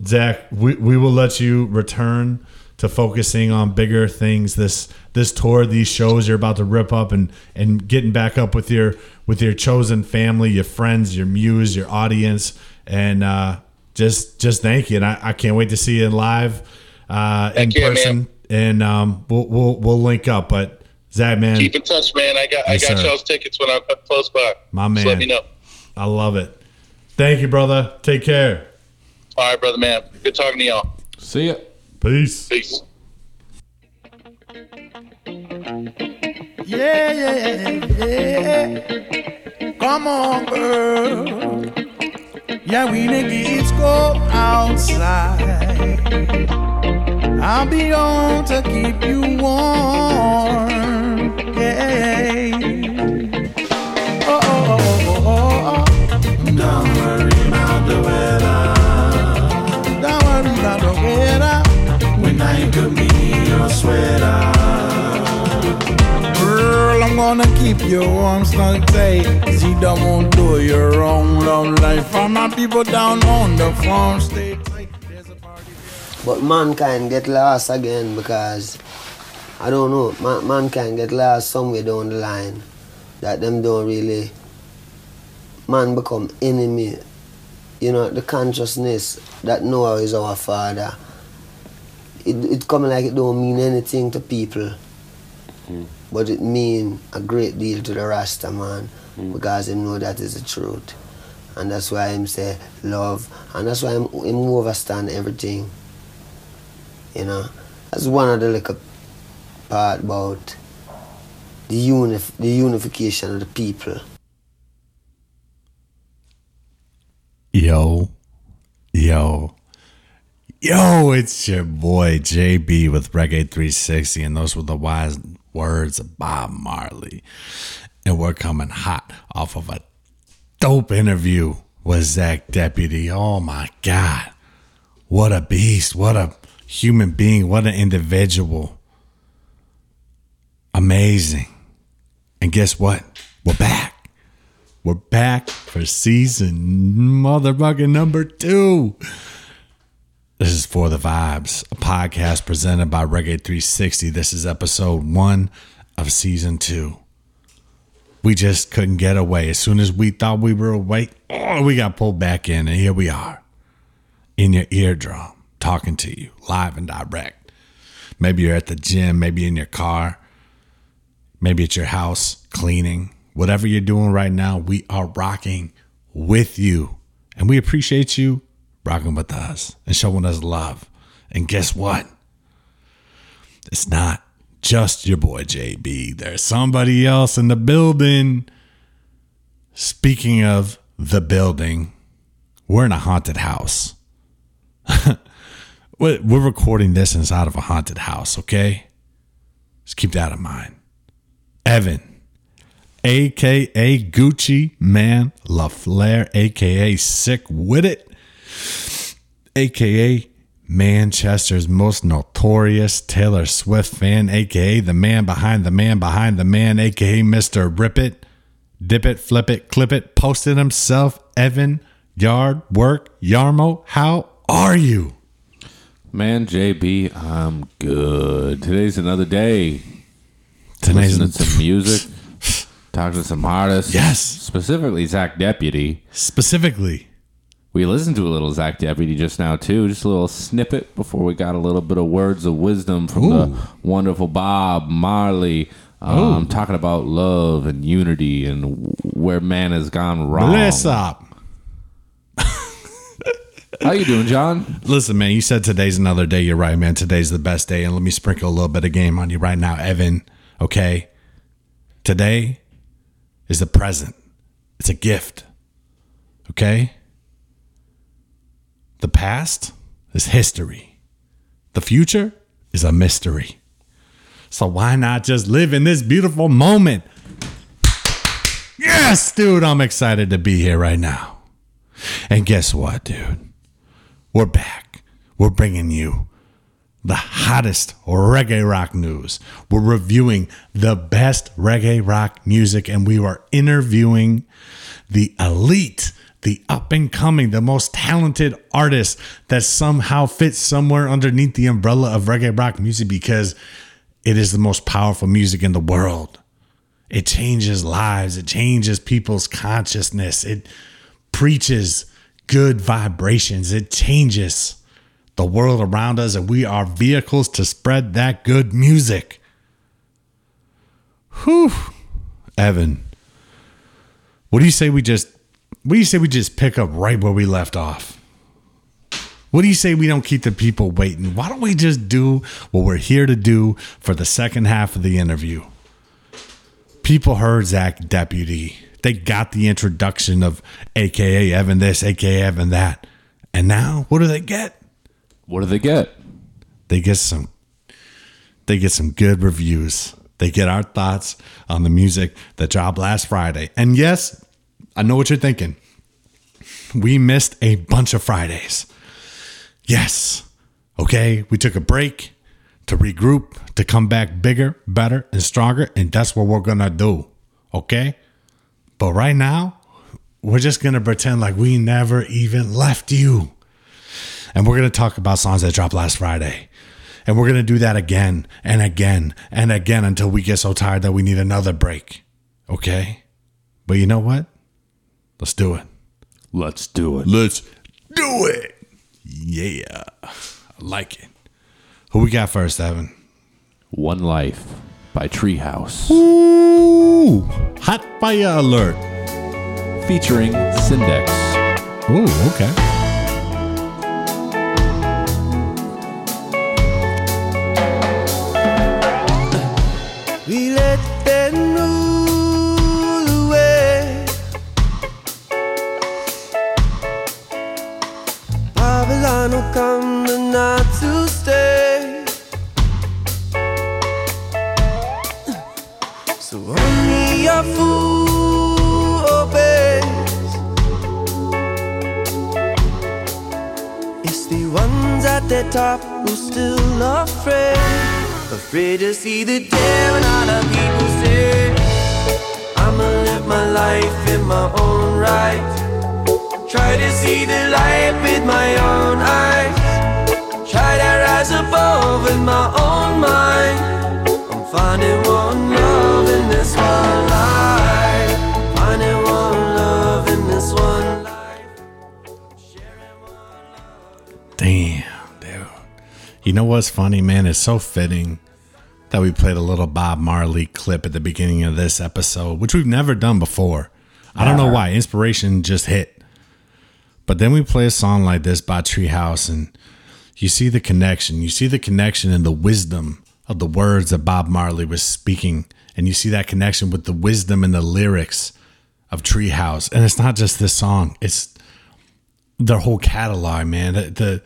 Zach, we, we will let you return to focusing on bigger things this this tour, these shows you're about to rip up and and getting back up with your with your chosen family, your friends, your muse, your audience, and uh, just just thank you. And I, I can't wait to see you live uh, in Heck yeah, person. man. And um, we'll, we'll we'll link up. But Zach, man, Keep in touch, man. I got Yes, I got sir. y'all's tickets when I'm close by. My Just man. let me know. I love it. Thank you, brother. Take care. All right, brother, man. Good talking to y'all. See ya. Peace. Peace. Yeah, yeah, yeah. Come on, girl. Yeah, we niggas go outside. I'll be on to keep you warm. Yeah. Oh, oh, oh, oh, oh, oh. oh. Don't worry about the weather. Don't worry the weather. When I could be your sweater. Gonna keep you warm, snug tight. See, don't do your wrong love life. For my people down on the farm, stay tight. There's a party But mankind get lost again because I don't know, man, mankind get lost somewhere down the line that them don't really man become enemy. You know, the consciousness that Noah is our father. It it come like it don't mean anything to people. Hmm. But it mean a great deal to the Rasta man mm. because him know that is the truth. And that's why him say love and that's why him, him overstand everything. You know, that's one of the little part about the unif- the unification of the people. Yo, yo, yo, it's your boy JB with Reggae 360, and those were the wise words of Bob Marley. And we're coming hot off of a dope interview with Zach Deputy. Oh my God. What a beast. What a human being. What an individual. Amazing. And guess what? We're back. We're back for season motherfucking number two. This is For the Vibes, a podcast presented by Reggae 360. This is episode one of season two. We just couldn't get away. As soon as we thought we were awake, oh, we got pulled back in, and here we are in your eardrum, talking to you live and direct. Maybe you're at the gym, maybe in your car, maybe at your house cleaning, whatever you're doing right now, we are rocking with you. And we appreciate you rocking with us and showing us love. And guess what? It's not just your boy JB. There's somebody else in the building. Speaking of the building, we're in a haunted house. we're recording this inside of a haunted house, okay? Just keep that in mind. Evan, aka Gucci Man LaFleur, aka Sick With It, aka Manchester's most notorious Taylor Swift fan, aka the man behind the man behind the man, aka Mr. Rip It, Dip It, Flip It, Clip It, posted himself, Evan Yard Work Yarmo. How are you? Man, JB, I'm good. Today's another day. Today's Listening to some music, talking to some artists. Yes. Specifically, Zach Deputy. specifically. We listened to a little Zach Deputy just now, too. Just a little snippet before we got a little bit of words of wisdom from Ooh. the wonderful Bob Marley. Um, talking about love and unity and where man has gone wrong. Bless up. How you doing, John? Listen, man, you said today's another day. You're right, man. Today's the best day. And let me sprinkle a little bit of game on you right now, Evan. Okay? Today is the present, it's a gift. Okay? The past is history, the future is a mystery. So why not just live in this beautiful moment? Yes, dude, I'm excited to be here right now. And guess what, dude? We're back. We're bringing you the hottest reggae rock news. We're reviewing the best reggae rock music and we are interviewing the elite, the up and coming, the most talented artists that somehow fits somewhere underneath the umbrella of reggae rock music because it is the most powerful music in the world. It changes lives, it changes people's consciousness, it preaches good vibrations, it changes the world around us, and we are vehicles to spread that good music. Whew. Evan, what do you say we just what do you say we just pick up right where we left off? What do you say we don't keep the people waiting? Why don't we just do what we're here to do for the second half of the interview? People heard Zach Deputy. They got the introduction of AKA Evan this, AKA Evan that. And now what do they get? What do they get? They get some they get some good reviews. They get our thoughts on the music that dropped last Friday. And yes, I know what you're thinking. We missed a bunch of Fridays. Yes. Okay, we took a break to regroup, to come back bigger, better, and stronger, and that's what we're gonna do. Okay? But right now, we're just gonna pretend like we never even left you. And we're gonna talk about songs that dropped last Friday. And we're gonna do that again and again and again until we get so tired that we need another break. Okay? But you know what? Let's do it. Let's do it. Let's do it. Yeah. I like it. Who we got first, Evan? One Life by Treehouse, Ooh. Hot fire alert. featuring Syndex. Ooh, okay. Top who still afraid. Afraid to see the when other people say I'ma live my life in my own right. Try to see the light with my own eyes. Try to rise above with my own mind. I'm finding one You know what's funny, man? It's so fitting that we played a little Bob Marley clip at the beginning of this episode, which we've never done before. I don't know why. Inspiration just hit. But then we play a song like this by Treehouse, and you see the connection. You see the connection and the wisdom of the words that Bob Marley was speaking. And you see that connection with the wisdom and the lyrics of Treehouse. And it's not just this song, it's their whole catalog, man. The the,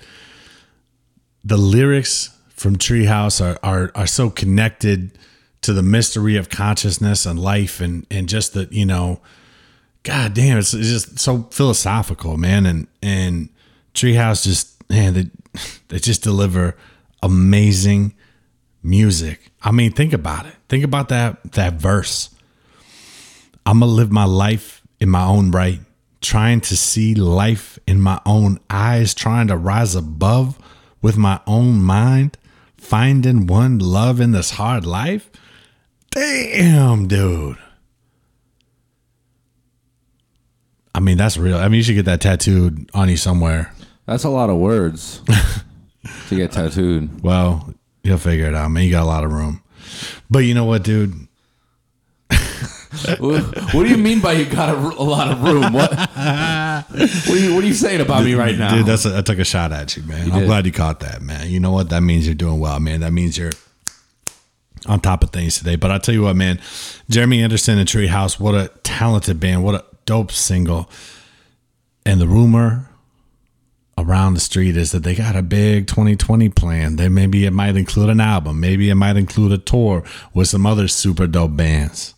the lyrics from Treehouse are, are are so connected to the mystery of consciousness and life and and just the you know, god damn, it's, it's just so philosophical, man. And and Treehouse just man, they they just deliver amazing music. I mean, think about it. Think about that that verse. I'm gonna live my life in my own right, trying to see life in my own eyes, trying to rise above with my own mind, finding one love in this hard life. Damn, dude. I mean, that's real. I mean, you should get that tattooed on you somewhere. That's a lot of words to get tattooed. Well, you'll figure it out, man. You got a lot of room. But you know what, dude? What, do you mean by you got a lot of room? What? What are, you, what are you saying about me right now? Dude, that's a, I took a shot at you, man. I'm did. glad you caught that, man. You know what? That means you're doing well, man. That means you're on top of things today. But I'll tell you what, man. Jeremy Anderson and Treehouse, what a talented band. What a dope single. And the rumor around the street is that they got a big 2020 plan. Then maybe it might include an album. Maybe it might include a tour with some other super dope bands.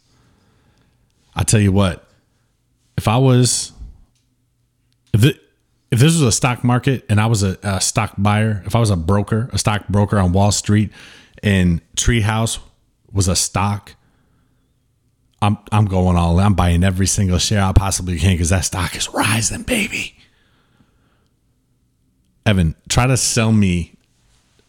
I tell you what, if I was if it, if this was a stock market and I was a, a stock buyer, if I was a broker, a stock broker on Wall Street, and Treehouse was a stock, I'm I'm going all. in. I'm buying every single share I possibly can because that stock is rising, baby. Evan, try to sell me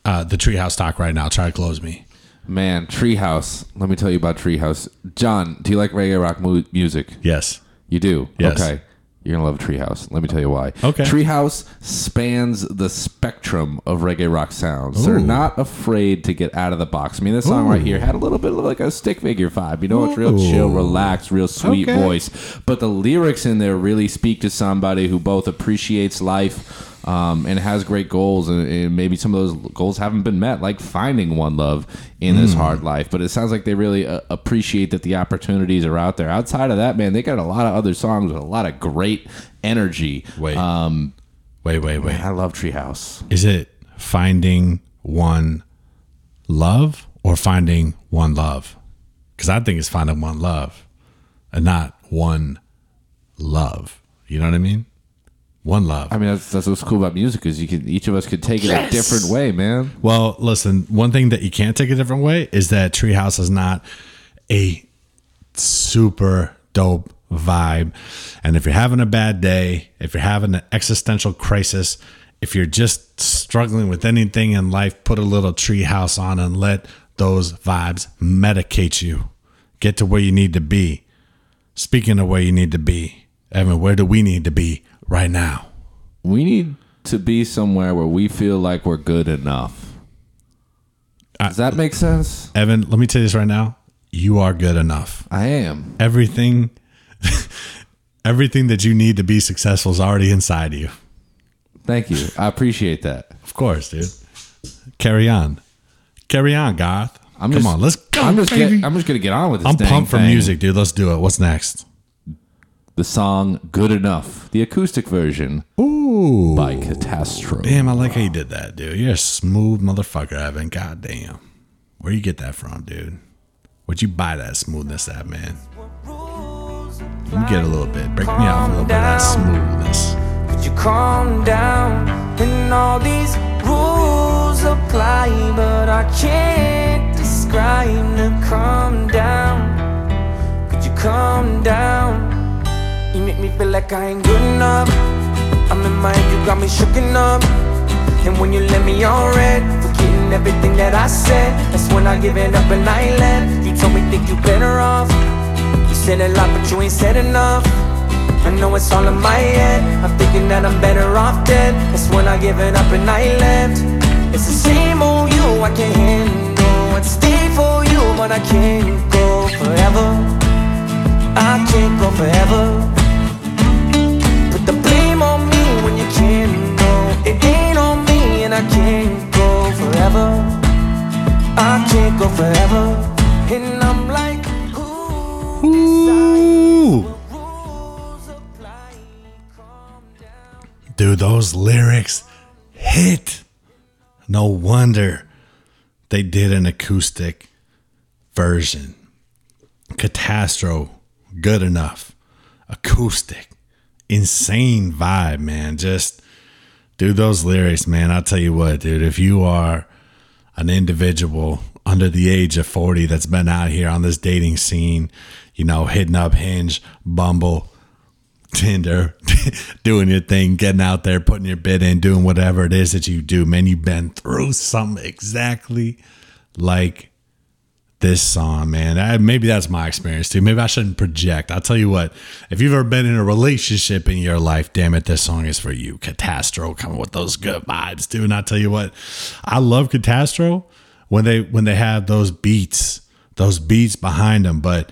uh, the Treehouse stock right now. Try to close me. Man, Treehouse. Let me tell you about Treehouse. John, do you like reggae rock mu- music? Yes. You do? Yes. Okay. You're going to love Treehouse. Let me tell you why. Okay. Treehouse spans the spectrum of reggae rock sounds. They're not afraid to get out of the box. I mean, this song right here had a little bit of like a stick figure vibe. You know, it's real chill, relaxed, real sweet Okay. voice. But the lyrics in there really speak to somebody who both appreciates life um, and has great goals. And, and maybe some of those goals haven't been met, like finding one love in this Hmm. hard life. But it sounds like they really uh, appreciate that the opportunities are out there. Outside of that, man, they got a lot of other songs with a lot of great energy. Wait. Um, Wait, wait, wait. I love Treehouse. Is it finding one love or finding one love? Because I think it's finding one love and not one love. You know what I mean? One love. I mean, that's, that's what's cool about music is you can each of us could take it a different way, man. Well, listen, one thing that you can't take a different way is that Treehouse is not a super dope vibe. And if you're having a bad day, if you're having an existential crisis, if you're just struggling with anything in life, put a little Treehouse on and let those vibes medicate you. Get to where you need to be. Speaking of where you need to be, Evan, where do we need to be right now? We need to be somewhere where we feel like we're good enough. Does that make sense? Evan, let me tell you this right now. You are good enough. I am. everything everything that you need to be successful is already inside you. Thank you. I appreciate that. Of course, dude. Carry on. Carry on, Garth. I'm Come just- on, let's go. I'm just get, I'm just gonna get on with this. I'm pumped for thing. music, dude. Let's do it. What's next? The song "Good Enough," the acoustic version Ooh. by Catastro. Damn, I like how you did that, dude. You're a smooth motherfucker, Evan. God damn. Where you get that from, dude? Where'd you buy that smoothness at, man? Let me get a little bit. Break me off a little bit of that smoothness. Could you calm down? And all these rules apply, but I can't describe them. Calm down. Could you calm down? You make me feel like I ain't good enough. I'm in head, you got me shooken up. And when you let me on red, forgetting everything that I said, that's when I give it up and I left. You told me think you better off. You said a lot, but you ain't said enough. I know it's all in my head. I'm thinking that I'm better off dead. That's when I give it up and I left. It's the same old you I can't handle. I'd stay for you, but I can't go forever. I can't go forever. I can't go forever. I can't go forever, and I'm like, ooh. Ooh. Rules apply. Calm down. Dude, those lyrics hit. No wonder they did an acoustic version. Catastro, good enough. Acoustic. Insane vibe, man. Just, dude, those lyrics, man. I'll tell you what, dude, if you are an individual under the age of 40 that's been out here on this dating scene, you know, hitting up Hinge, Bumble, Tinder, doing your thing, getting out there, putting your bid in, doing whatever it is that you do, man. You've been through something exactly like this song, man. I, maybe that's my experience too. Maybe I shouldn't project. I'll tell you what, if you've ever been in a relationship in your life, damn it, this song is for you. Catastro coming with those good vibes, dude. And I'll tell you what, I love Catastro when they when they have those beats, those beats behind them. But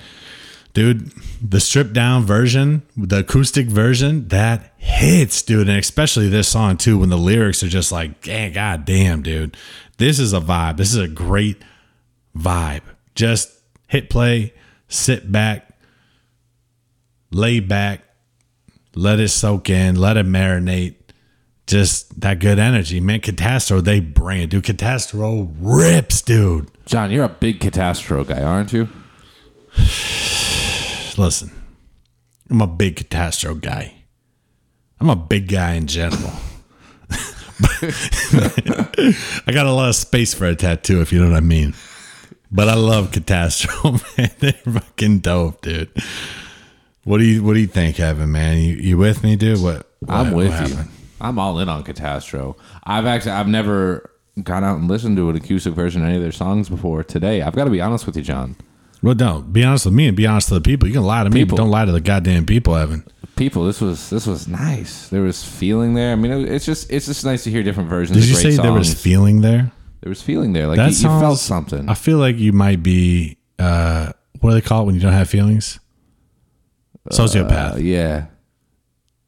dude, the stripped down version, the acoustic version, that hits, dude. And especially this song too, when the lyrics are just like, yeah, god damn, dude. This is a vibe. This is a great vibe. Just hit play, sit back, lay back, let it soak in, let it marinate. Just that good energy, man. Catastro, they bring it, dude. Catastro rips, dude. John, you're a big Catastro guy, aren't you? Listen, I'm a big Catastro guy. I'm a big guy in general. I got a lot of space for a tattoo, if you know what I mean. But I love Catastro, man. They're fucking dope, dude. What do you What do you think, Evan? Man, you, you with me, dude? What? I'm with what you. I'm all in on Catastro. I've actually I've never gone out and listened to an acoustic version of any of their songs before today. I've got to be honest with you, John. Well, don't Be honest with me and be honest to the people. You can lie to me, People. but don't lie to the goddamn people, Evan. People, this was this was nice. There was feeling there. I mean, it, it's just it's just nice to hear different versions. Did of you great say there was feeling there? There was feeling there? Like you, you felt something. I feel like you might be. Uh, what do they call it when you don't have feelings? Sociopath. Uh, yeah.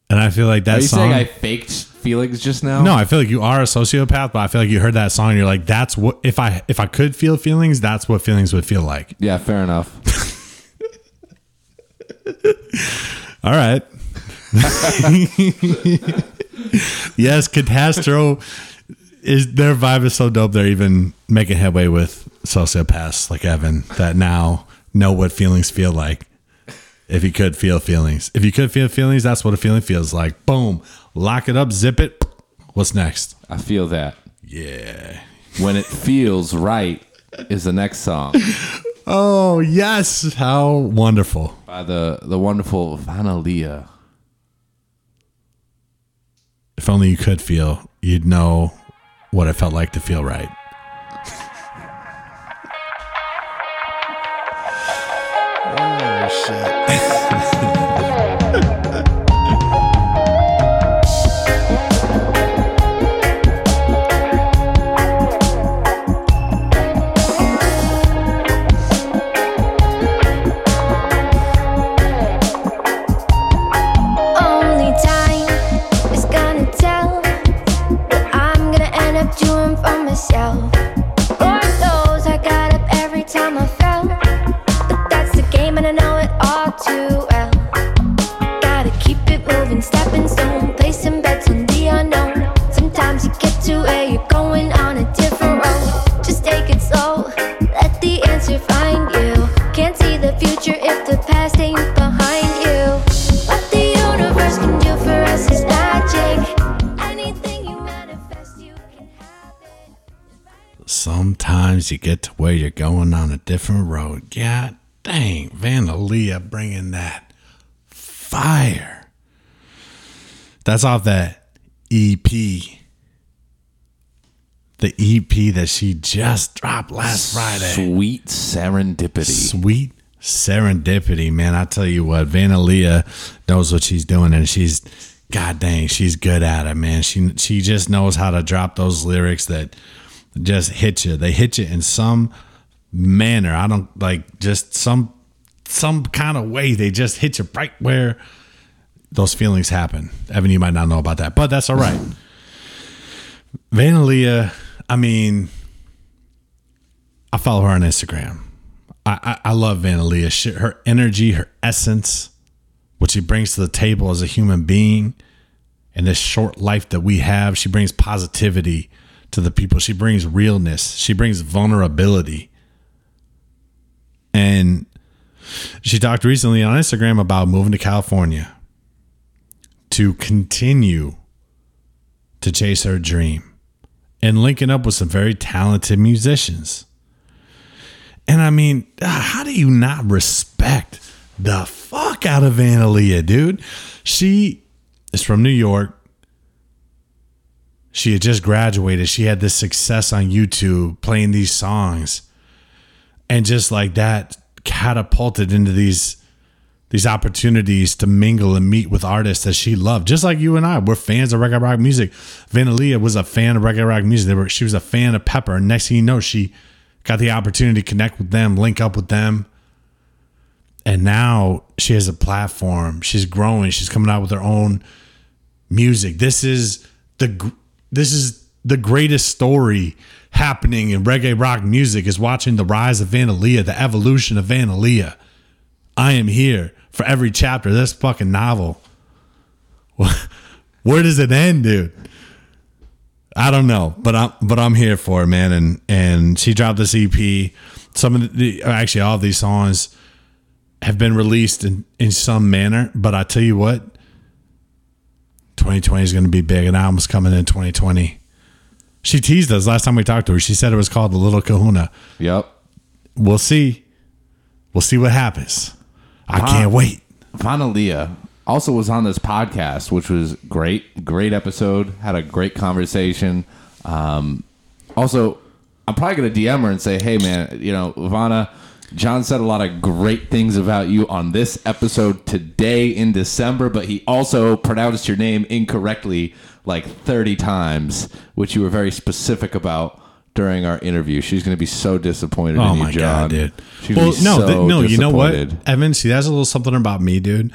and I feel like that Are you song. saying I faked feelings just now? No, I feel like you are a sociopath, but I feel like you heard that song and you're like, that's what if I if I could feel feelings, that's what feelings would feel like. Yeah, fair enough. All right. yes, Catastro is their vibe is so dope. They're even making headway with sociopaths like Evan that now know what feelings feel like. If you could feel feelings, if you could feel feelings, that's what a feeling feels like. Boom, lock it up, zip it. What's next? I feel that. Yeah. When it feels right is the next song Oh yes, how wonderful. by the the wonderful Vanalia. If only you could feel, you'd know what it felt like to feel right. oh shit. different road. God dang, Vanalia bringing that fire. That's off that EP. The EP that she just dropped last Friday. Sweet serendipity. Sweet serendipity, man. I tell you what, Vanalia knows what she's doing, and she's, god dang, she's good at it, man. She she just knows how to drop those lyrics that just hit you. They hit you in some manner. I don't like just some some kind of way. They just hit you right where those feelings happen. Evan, you might not know about that, but that's all right. Vanalia, I mean, I follow her on Instagram. I, I, I love Vanalia. Her energy, her essence, what she brings to the table as a human being in this short life that we have. She brings positivity to the people. She brings realness. She brings vulnerability. And she talked recently on Instagram about moving to California to continue to chase her dream and linking up with some very talented musicians. And I mean, how do you not respect the fuck out of Vanalia, dude. She is from New York. She had just graduated. She had this success on YouTube playing these songs. And just like that catapulted into these these opportunities to mingle and meet with artists that she loved. Just like you and I, we're fans of reggae rock music. Vanalia was a fan of reggae rock music. Were, she was a fan of Pepper. And next thing you know, she got the opportunity to connect with them, link up with them. And now she has a platform. She's growing. She's coming out with her own music. This is the this is the greatest story happening in reggae rock music is watching the rise of Vanalia, the evolution of Vanalia. I am here for every chapter of this fucking novel. Where does it end, dude? I don't know, but I'm but I'm here for it, man. And and she dropped this EP. Some of the actually all of these songs have been released in in some manner. But I tell you what, 2020 is going to be big. An album's coming in 2020. She teased us last time we talked to her. She said it was called the Little Kahuna. Yep. We'll see. We'll see what happens. I can't wait. Vanalia also was on this podcast, which was great. Great episode. Had a great conversation. Um, also, I'm probably going to DM her and say, hey, man, you know, Ivana, John said a lot of great things about you on this episode today in December, but he also pronounced your name incorrectly like 30 times, which you were very specific about during our interview. She's going to be so disappointed Oh in you, my John. god, dude. She's Well, no, so th- no. You know what. Evan? See, that's a little something about me, dude.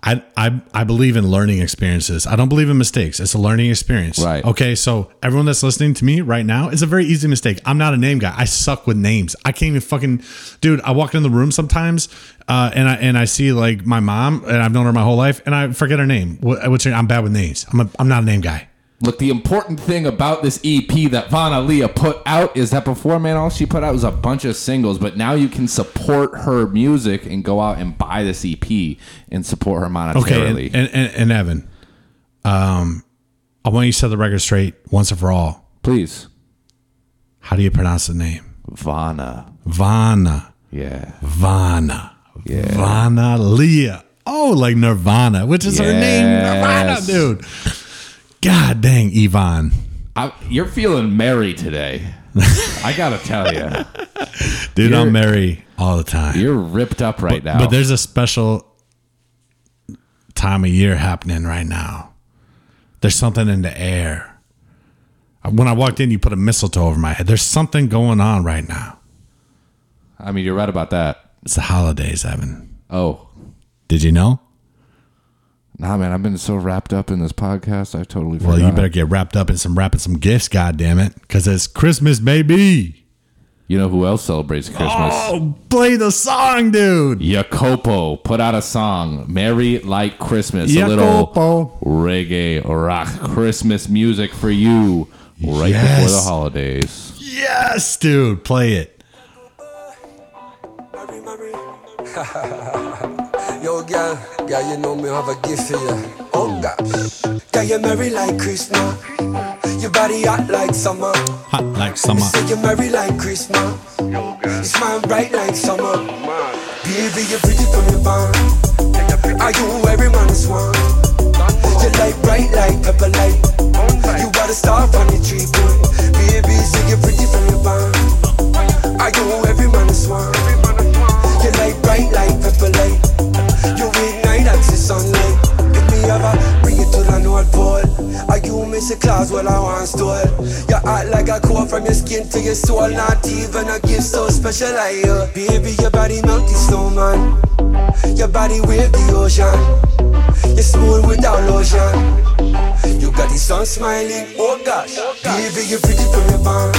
I, I I believe in learning experiences. I don't believe in mistakes. It's a learning experience. Right. Okay. So everyone that's listening to me right now, it's a very easy mistake. I'm not a name guy. I suck with names. I can't even fucking, dude. I walk in the room sometimes, uh, and I and I see like my mom, and I've known her my whole life, and I forget her name. What, what's her, I'm bad with names. I'm a, I'm not a name guy. Look, the important thing about this EP that Vana Leah put out is that before, man, all she put out was a bunch of singles, but now you can support her music and go out and buy this EP and support her Okay. monetarily. And, and, and, and Evan, um, I want you to set the record straight once and for all. Please, How do you pronounce the name? Vana. Vana. Yeah. Vana. Yeah. Leah. Oh, like Nirvana, which is her name. Nirvana, dude. God dang, Yvonne. I, you're feeling merry today. I gotta tell you, Dude, I'm merry all the time. you're ripped up right now. But there's a special time of year happening right now. There's something in the air. Uh, when I walked in, you put a mistletoe over my head. There's something going on right now. I mean, you're right about that. It's the holidays, Evan. Oh, Did you know? nah, man, I've been so wrapped up in this podcast, I totally forgot. Well, you better get wrapped up in some wrapping some gifts, God damn it, because it's Christmas, baby. You know who else celebrates Christmas? Oh, play the song, dude. Iakopo put out a song, "Merry Like Christmas," a little Iakopo. reggae rock Christmas music for you right Yes. before the holidays. Yes, dude, play it. Yo, girl, girl, you know me I have a gift for you. Oh gosh, girl, you merry like Christmas. Your body hot like summer. Hot like summer. Say you merry like Christmas. Yo, girl, You smile bright like summer. Baby, you're pretty from your bond. Are you every man's one? You like bright like pepper light. You got a star on the tree, boy. Baby, say you're pretty from your bond. Are you every man's one? Bright like pepper light. You ignite the sunlight. If me ever bring you to the North Pole, are you a class while I want stole? You act like a core from your skin to your soul, not even a gift so special like you. Uh. Baby, your body melt the snowman. Your body wave the ocean. You're smooth without lotion. You got the sun smiling, oh gosh. Baby, you're pretty from your bond.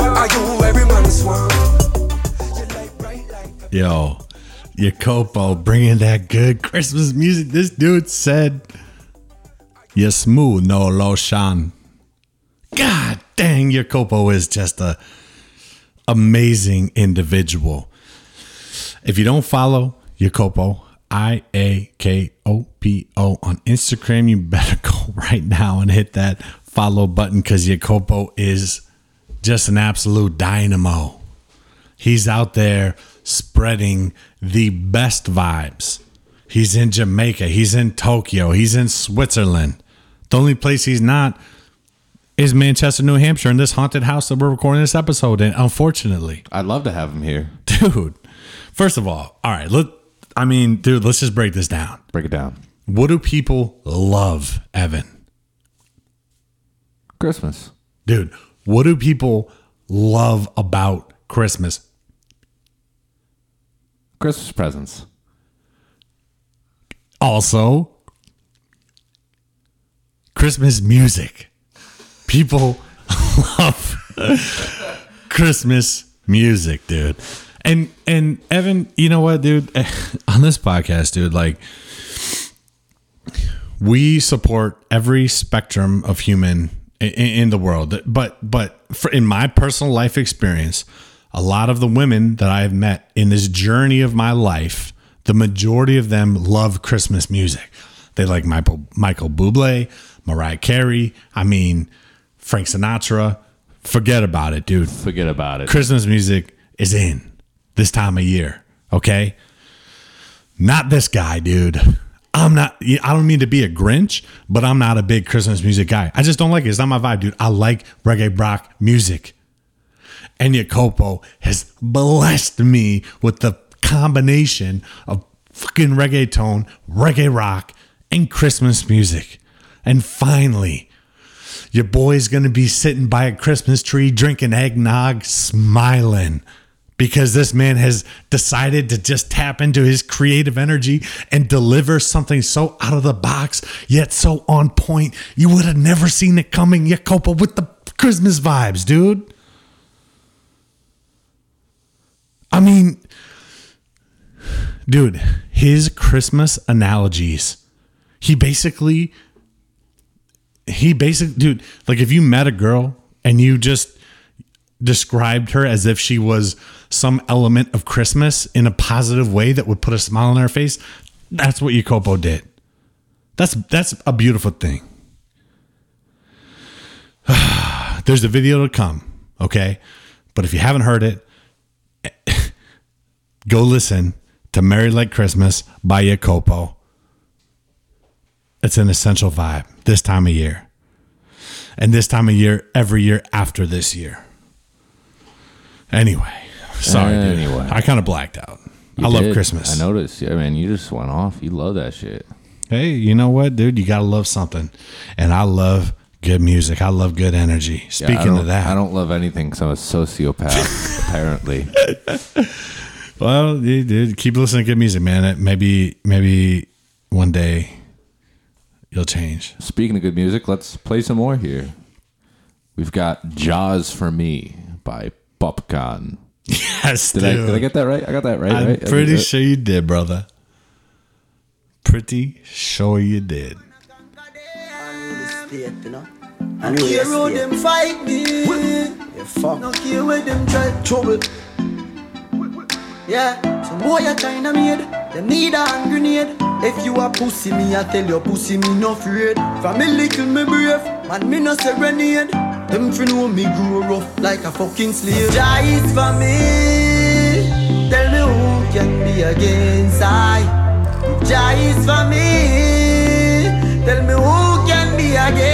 Are you every man's one? Yo, Iakopo bringing that good Christmas music. This dude said, smooth, no lotion. God dang, Iakopo is just a amazing individual. If you don't follow Iakopo, I A K O P O on Instagram, you better go right now and hit that follow button because Iakopo is just an absolute dynamo. He's out there spreading the best vibes. He's in Jamaica. He's in Tokyo. He's in Switzerland. The only place he's not is Manchester, New Hampshire, in this haunted house that we're recording this episode in. Unfortunately, I'd love to have him here. dude. First of all, all right. look, I mean, dude. Let's just break this down. Break it down. What do people love, Evan? Christmas. Dude, what do people love about Christmas? Christmas presents. Also, Christmas music. People love Christmas music, dude. And and Evan, you know what, dude? On this podcast, dude, like we support every spectrum of human in, in the world. But but for, in my personal life experience, a lot of the women that I have met in this journey of my life, the majority of them love Christmas music. They like Michael Michael Bublé, Mariah Carey. I mean, Frank Sinatra. Forget about it, dude. Forget about it. Christmas music is in this time of year. Okay. Not this guy, dude. I'm not, I don't mean to be a Grinch, but I'm not a big Christmas music guy. I just don't like it. It's not my vibe, dude. I like reggae rock music. And Iakopo has blessed me with the combination of fucking reggaeton, reggae rock, and Christmas music. And finally, your boy's gonna be sitting by a Christmas tree drinking eggnog, smiling because this man has decided to just tap into his creative energy and deliver something so out of the box, yet so on point. You would have never seen it coming, Iakopo, with the Christmas vibes, dude. I mean, dude, his Christmas analogies, he basically he basically dude like if you met a girl and you just described her as if she was some element of christmas in a positive way that would put a smile on her face that's what Iakopo did. That's that's a beautiful thing. There's a video to come okay? But if you haven't heard it go listen to merry like christmas by Iakopo it's an essential vibe this time of year. And this time of year, every year after this year. Anyway, sorry. dude. Anyway. I kind of blacked out. You I love. Christmas. I noticed. Yeah, man, you just went off. You love that shit. Hey, you know what, dude? You got to love something. And I love good music. I love good energy. Speaking don't- of that, I don't love anything because I'm a sociopath, apparently. well, dude, dude, keep listening to good music, man. It- Maybe, maybe one day you'll change. Speaking of good music, let's play some more here. We've got Jah Is for Me by Popcaan. Yes, Did I, did I get that right? I got that right, I'm right? pretty sure you did, brother. Pretty sure you did. state, you know. And care how them fight me. You fuck. No care where them try trouble. Yeah, some boy a China made. Them need a hand grenade. If you a pussy, me I tell you pussy me no afraid. Family kill me brave, man me no serenade. Them fi know me grow rough like a fucking slave. Jah is for me. Tell me who can be against I. Jah is for me. Tell me who can be against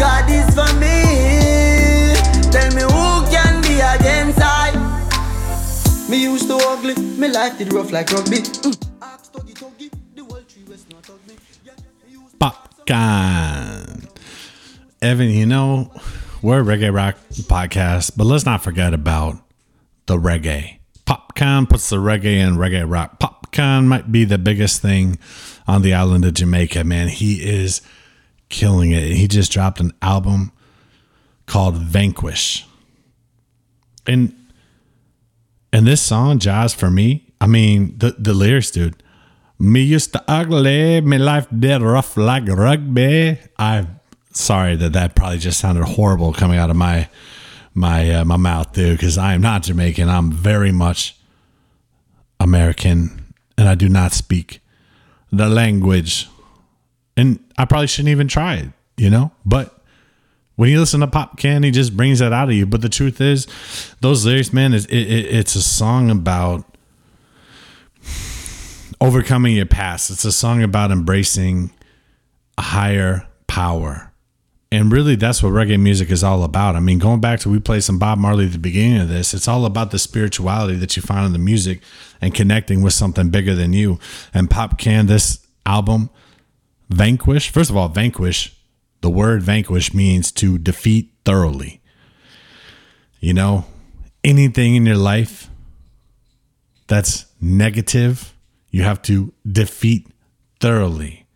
God is for me, tell me who can be against I. Me used to ugly, me life did rough like rugby. Mm. Evan, you know, we're a reggae rock podcast, but let's not forget about the reggae. Popcaan puts the reggae in reggae rock. Popcaan might be the biggest thing on the island of Jamaica, man. He is killing it. He just dropped an album called Vanquish. And and this song, Jah is for me, I mean, the, the lyrics, dude. Me used to ugly, me life dead rough like rugby. I'm sorry that that probably just sounded horrible coming out of my my uh, my mouth, dude. Because I am not Jamaican. I'm very much American, and I do not speak the language. And I probably shouldn't even try it, you know. But When you listen to Popcaan, he just brings that out of you. But the truth is, those lyrics, man, is it, it, it's a song about overcoming your past. It's a song about embracing a higher power. And really, that's what reggae music is all about. I mean, going back to we played some Bob Marley at the beginning of this, it's all about the spirituality that you find in the music and connecting with something bigger than you. And Popcaan, this album, Vanquish, first of all, Vanquish, the word vanquish means to defeat thoroughly. You know, anything in your life that's negative, you have to defeat thoroughly.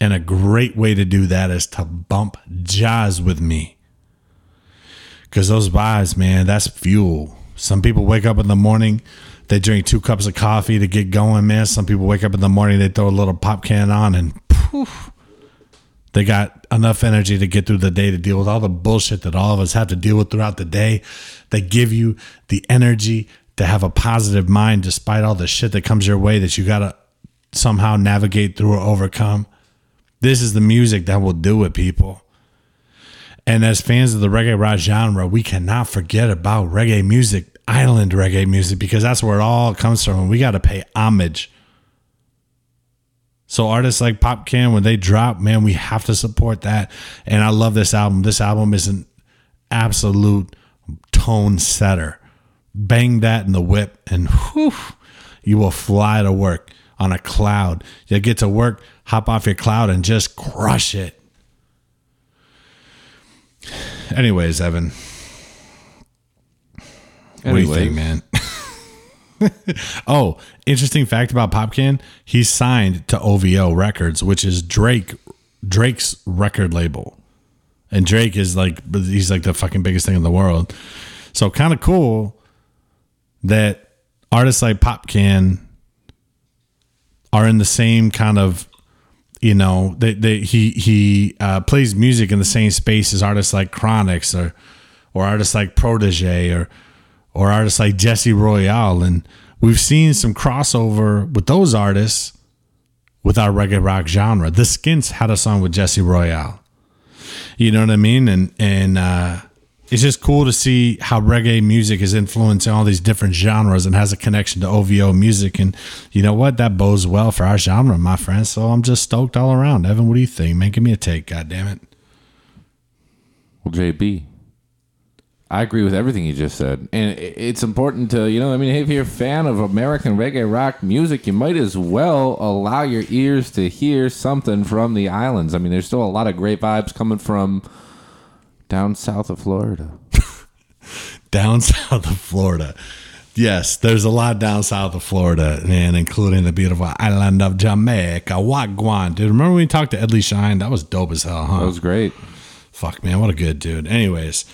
And a great way to do that is to bump jaws with me. Because those vibes, man, that's fuel. Some people wake up in the morning, they drink two cups of coffee to get going, man. Some people wake up in the morning, they throw a little Popcaan on, and poof, they got enough energy to get through the day to deal with all the bullshit that all of us have to deal with throughout the day. They give you the energy to have a positive mind despite all the shit that comes your way that you got to somehow navigate through or overcome. This is the music that will do it, people. And as fans of the reggae rock genre, we cannot forget about reggae music, island reggae music, because that's where it all comes from. We got to pay homage. So artists like Popcaan, when they drop, man, we have to support that. And I love this album. This album is an absolute tone setter. Bang that in the whip, and whew, you will fly to work on a cloud. You get to work, hop off your cloud, and just crush it. Anyways, Evan. What do you think, man? oh, interesting fact about Popcaan: he's signed to OVO Records, which is Drake Drake's record label, and Drake is like he's like the fucking biggest thing in the world. So kind of cool that artists like Popcaan are in the same kind of you know they, they he he uh, plays music in the same space as artists like Chronixx or or artists like Protoje or or artists like Jesse Royal and we've seen some crossover with those artists with our reggae rock genre. The Skins had a song with Jesse Royal. You know what I mean? And and uh it's just cool to see how reggae music is influencing all these different genres and has a connection to OVO music. And you know what? That bodes well for our genre, my friend. So I'm just stoked all around. Evan, what do you think? Man, give me a take, God damn it. Well, JB, I agree with everything you just said, and it's important to you know. I mean, if you're a fan of American reggae rock music, you might as well allow your ears to hear something from the islands. I mean, there's still a lot of great vibes coming from down south of Florida. down south of Florida. Yes, there's a lot down south of Florida, man, including the beautiful island of Jamaica, Wagwan. Dude, remember when we talked to Edley Shine? That was dope as hell, huh? That was great. Fuck, man, what a good dude. Anyways,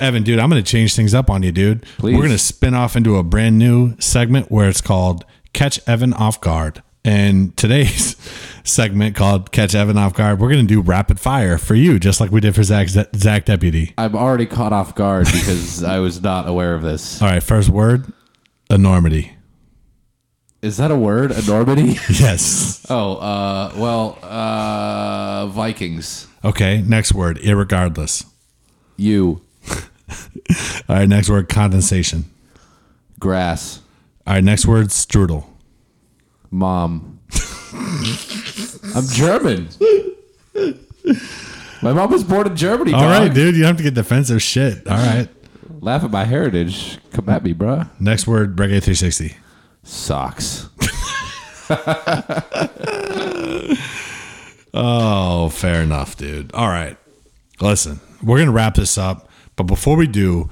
Evan, dude, I'm going to change things up on you, dude. Please. We're going to spin off into a brand new segment where it's called Catch Evan Off Guard. And today's segment called Catch Evan Off Guard, we're going to do rapid fire for you, just like we did for Zach, Zach Deputy. I'm already caught off guard because I was not aware of this. All right, first word enormity. Is that a word? Enormity? Yes. oh, uh, well, uh, Vikings. Okay, next word, irregardless. You. All right, next word, condensation. Grass. All right, next word, strudel. Mom. I'm German. My mom was born in Germany. All dog. right, dude, you don't have to get defensive shit. All right. Laugh at my heritage. Come at me, bruh. Next word, reggae 360. Socks. Oh, fair enough, dude. All right. Listen, we're going to wrap this up. But before we do,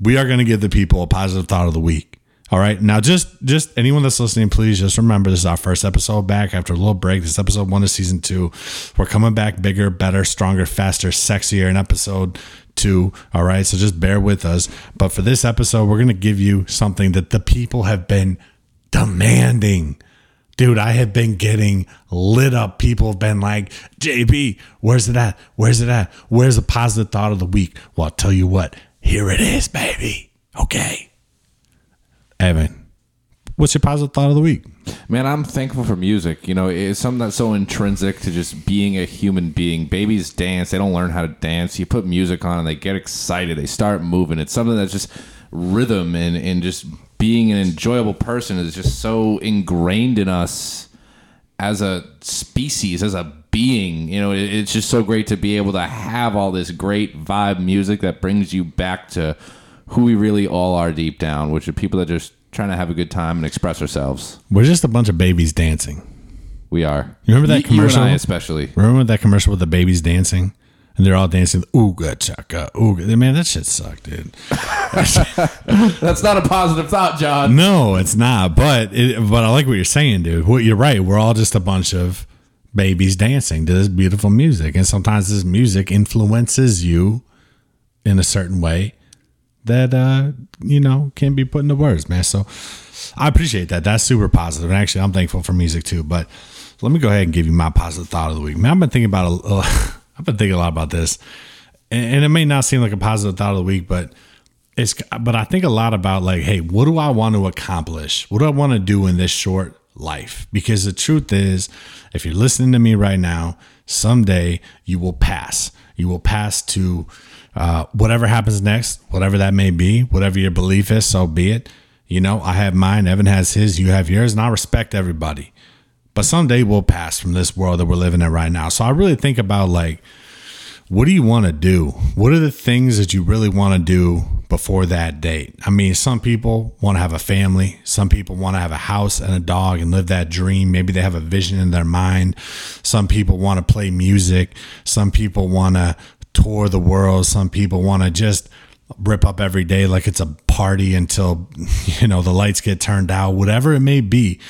we are going to give the people a positive thought of the week. All right. Now, just just anyone that's listening, please just remember this is our first episode back after a little break. This is episode one of season two. We're coming back bigger, better, stronger, faster, sexier in episode two. All right. So just bear with us. But for this episode, we're going to give you something that the people have been demanding. Dude, I have been getting lit up. People have been like, JB, where's it at? Where's it at? Where's the positive thought of the week? Well, I'll tell you what, here it is, baby. Okay. Evan, what's your positive thought of the week? Man, I'm thankful for music. You know, it's something that's so intrinsic to just being a human being. Babies dance, they don't learn how to dance. You put music on and they get excited, they start moving. It's something that's just rhythm and, and just being an enjoyable person is just so ingrained in us as a species, as a being. You know, it, it's just so great to be able to have all this great vibe music that brings you back to who we really all are deep down, which are people that are just trying to have a good time and express ourselves. We're just a bunch of babies dancing. We are. You remember that you and commercial? I especially. Remember that commercial with the babies dancing? And they're all dancing, ooga chaka, ooga. Man, that shit sucked, dude. That's not a positive thought, John. No, it's not. But it, but I like what you're saying, dude. What you're right. We're all just a bunch of babies dancing to this beautiful music, and sometimes this music influences you in a certain way that uh you know can be put into words, man. So I appreciate that. That's super positive. And actually, I'm thankful for music too. But let me go ahead and give you my positive thought of the week. Man, I've been thinking about a, uh, I've been thinking a lot about this, and, and it may not seem like a positive thought of the week, but it's but I think a lot about like, hey, what do I want to accomplish? What do I want to do in this short life? Because the truth is, if you're listening to me right now, someday you will pass. You will pass to uh, whatever happens next, whatever that may be, whatever your belief is, so be it. You know, I have mine, Evan has his, you have yours, and I respect everybody. But someday we'll pass from this world that we're living in right now. So I really think about like, what do you want to do? What are the things that you really want to do before that date? I mean, some people want to have a family. Some people want to have a house and a dog and live that dream. Maybe they have a vision in their mind. Some people want to play music. Some people want to tour the world. Some people want to just rip up every day like it's a party until, you know, the lights get turned out, whatever it may be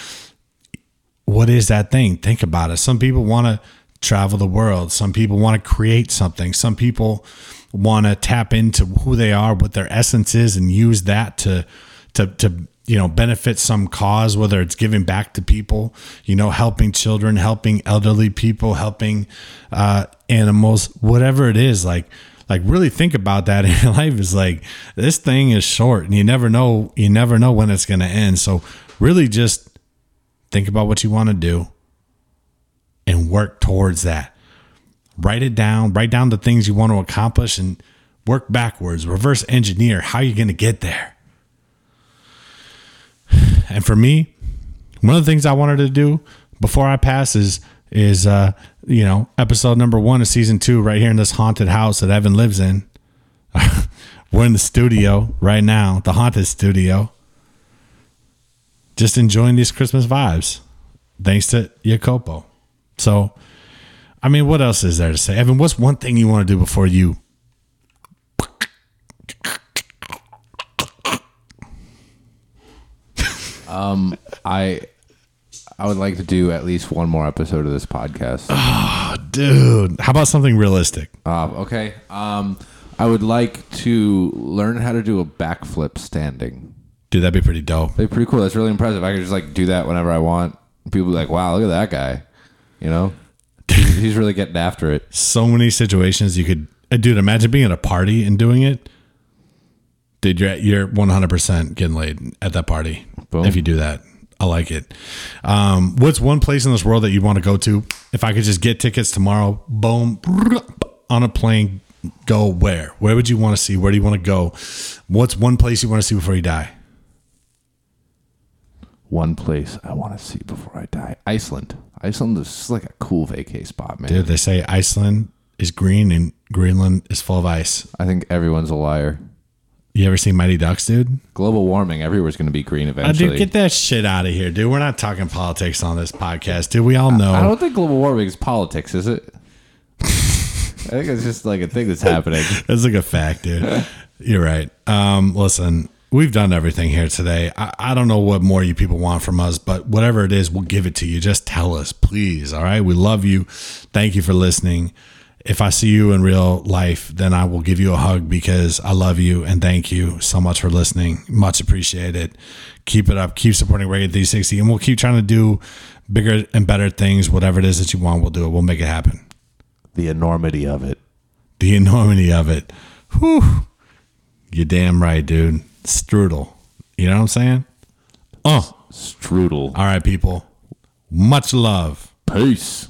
what is that thing? Think about it. Some people want to travel the world. Some people want to create something. Some people want to tap into who they are, what their essence is, and use that to to to you know benefit some cause, whether it's giving back to people, you know, helping children, helping elderly people, helping uh, animals, whatever it is. Like like really think about that in your life. Is like this thing is short, and you never know you never know when it's going to end. So really just think about what you want to do and work towards that. Write it down, write down the things you want to accomplish and work backwards, reverse engineer how you're going to get there. And for me, one of the things I wanted to do before I pass is is uh, you know, episode number 1 of season 2 right here in this haunted house that Evan lives in. We're in the studio right now, the haunted studio just enjoying these Christmas vibes, thanks to Iakopo. So, I mean, what else is there to say? Evan, what's one thing you want to do before you? Um, I I would like to do at least one more episode of this podcast. Oh, Dude, how about something realistic? Uh, okay. Um, I would like to learn how to do a backflip standing. Dude, that'd be pretty dope. That'd be pretty cool. That's really impressive. I could just like do that whenever I want. People be like, "Wow, look at that guy," you know. He's, he's really getting after it. So many situations you could, uh, dude. Imagine being at a party and doing it. Dude, you're you're 100 percent getting laid at that party Boom. if you do that. I like it. Um, what's one place in this world that you want to go to? If I could just get tickets tomorrow, boom, on a plane, go where? Where would you want to see? Where do you want to go? What's one place you want to see before you die? One place I want to see before I die: Iceland. Iceland is just like a cool vacay spot, man. Dude, they say Iceland is green and Greenland is full of ice. I think everyone's a liar. You ever seen Mighty Ducks, dude? Global warming, everywhere's going to be green Uh, eventually. dude, get that shit out of here, dude. We're not talking politics on this podcast, dude. We all know. I don't think global warming is politics, is it? I think it's just like a thing that's happening. That's like a fact, dude. You're right. Um, listen, we've done everything here today. I, I don't know what more you people want from us, but whatever it is, we'll give it to you. Just tell us, please. All right. We love you. Thank you for listening. If I see you in real life, then I will give you a hug because I love you and thank you so much for listening. Much appreciated. Keep it up. Keep supporting Reggae 360 and we'll keep trying to do bigger and better things. Whatever it is that you want, we'll do it. We'll make it happen. The enormity of it. The enormity of it. Whew. You're damn right, dude. Strudel. You know what I'm saying? Oh, Strudel. All right, people. Much love. Peace.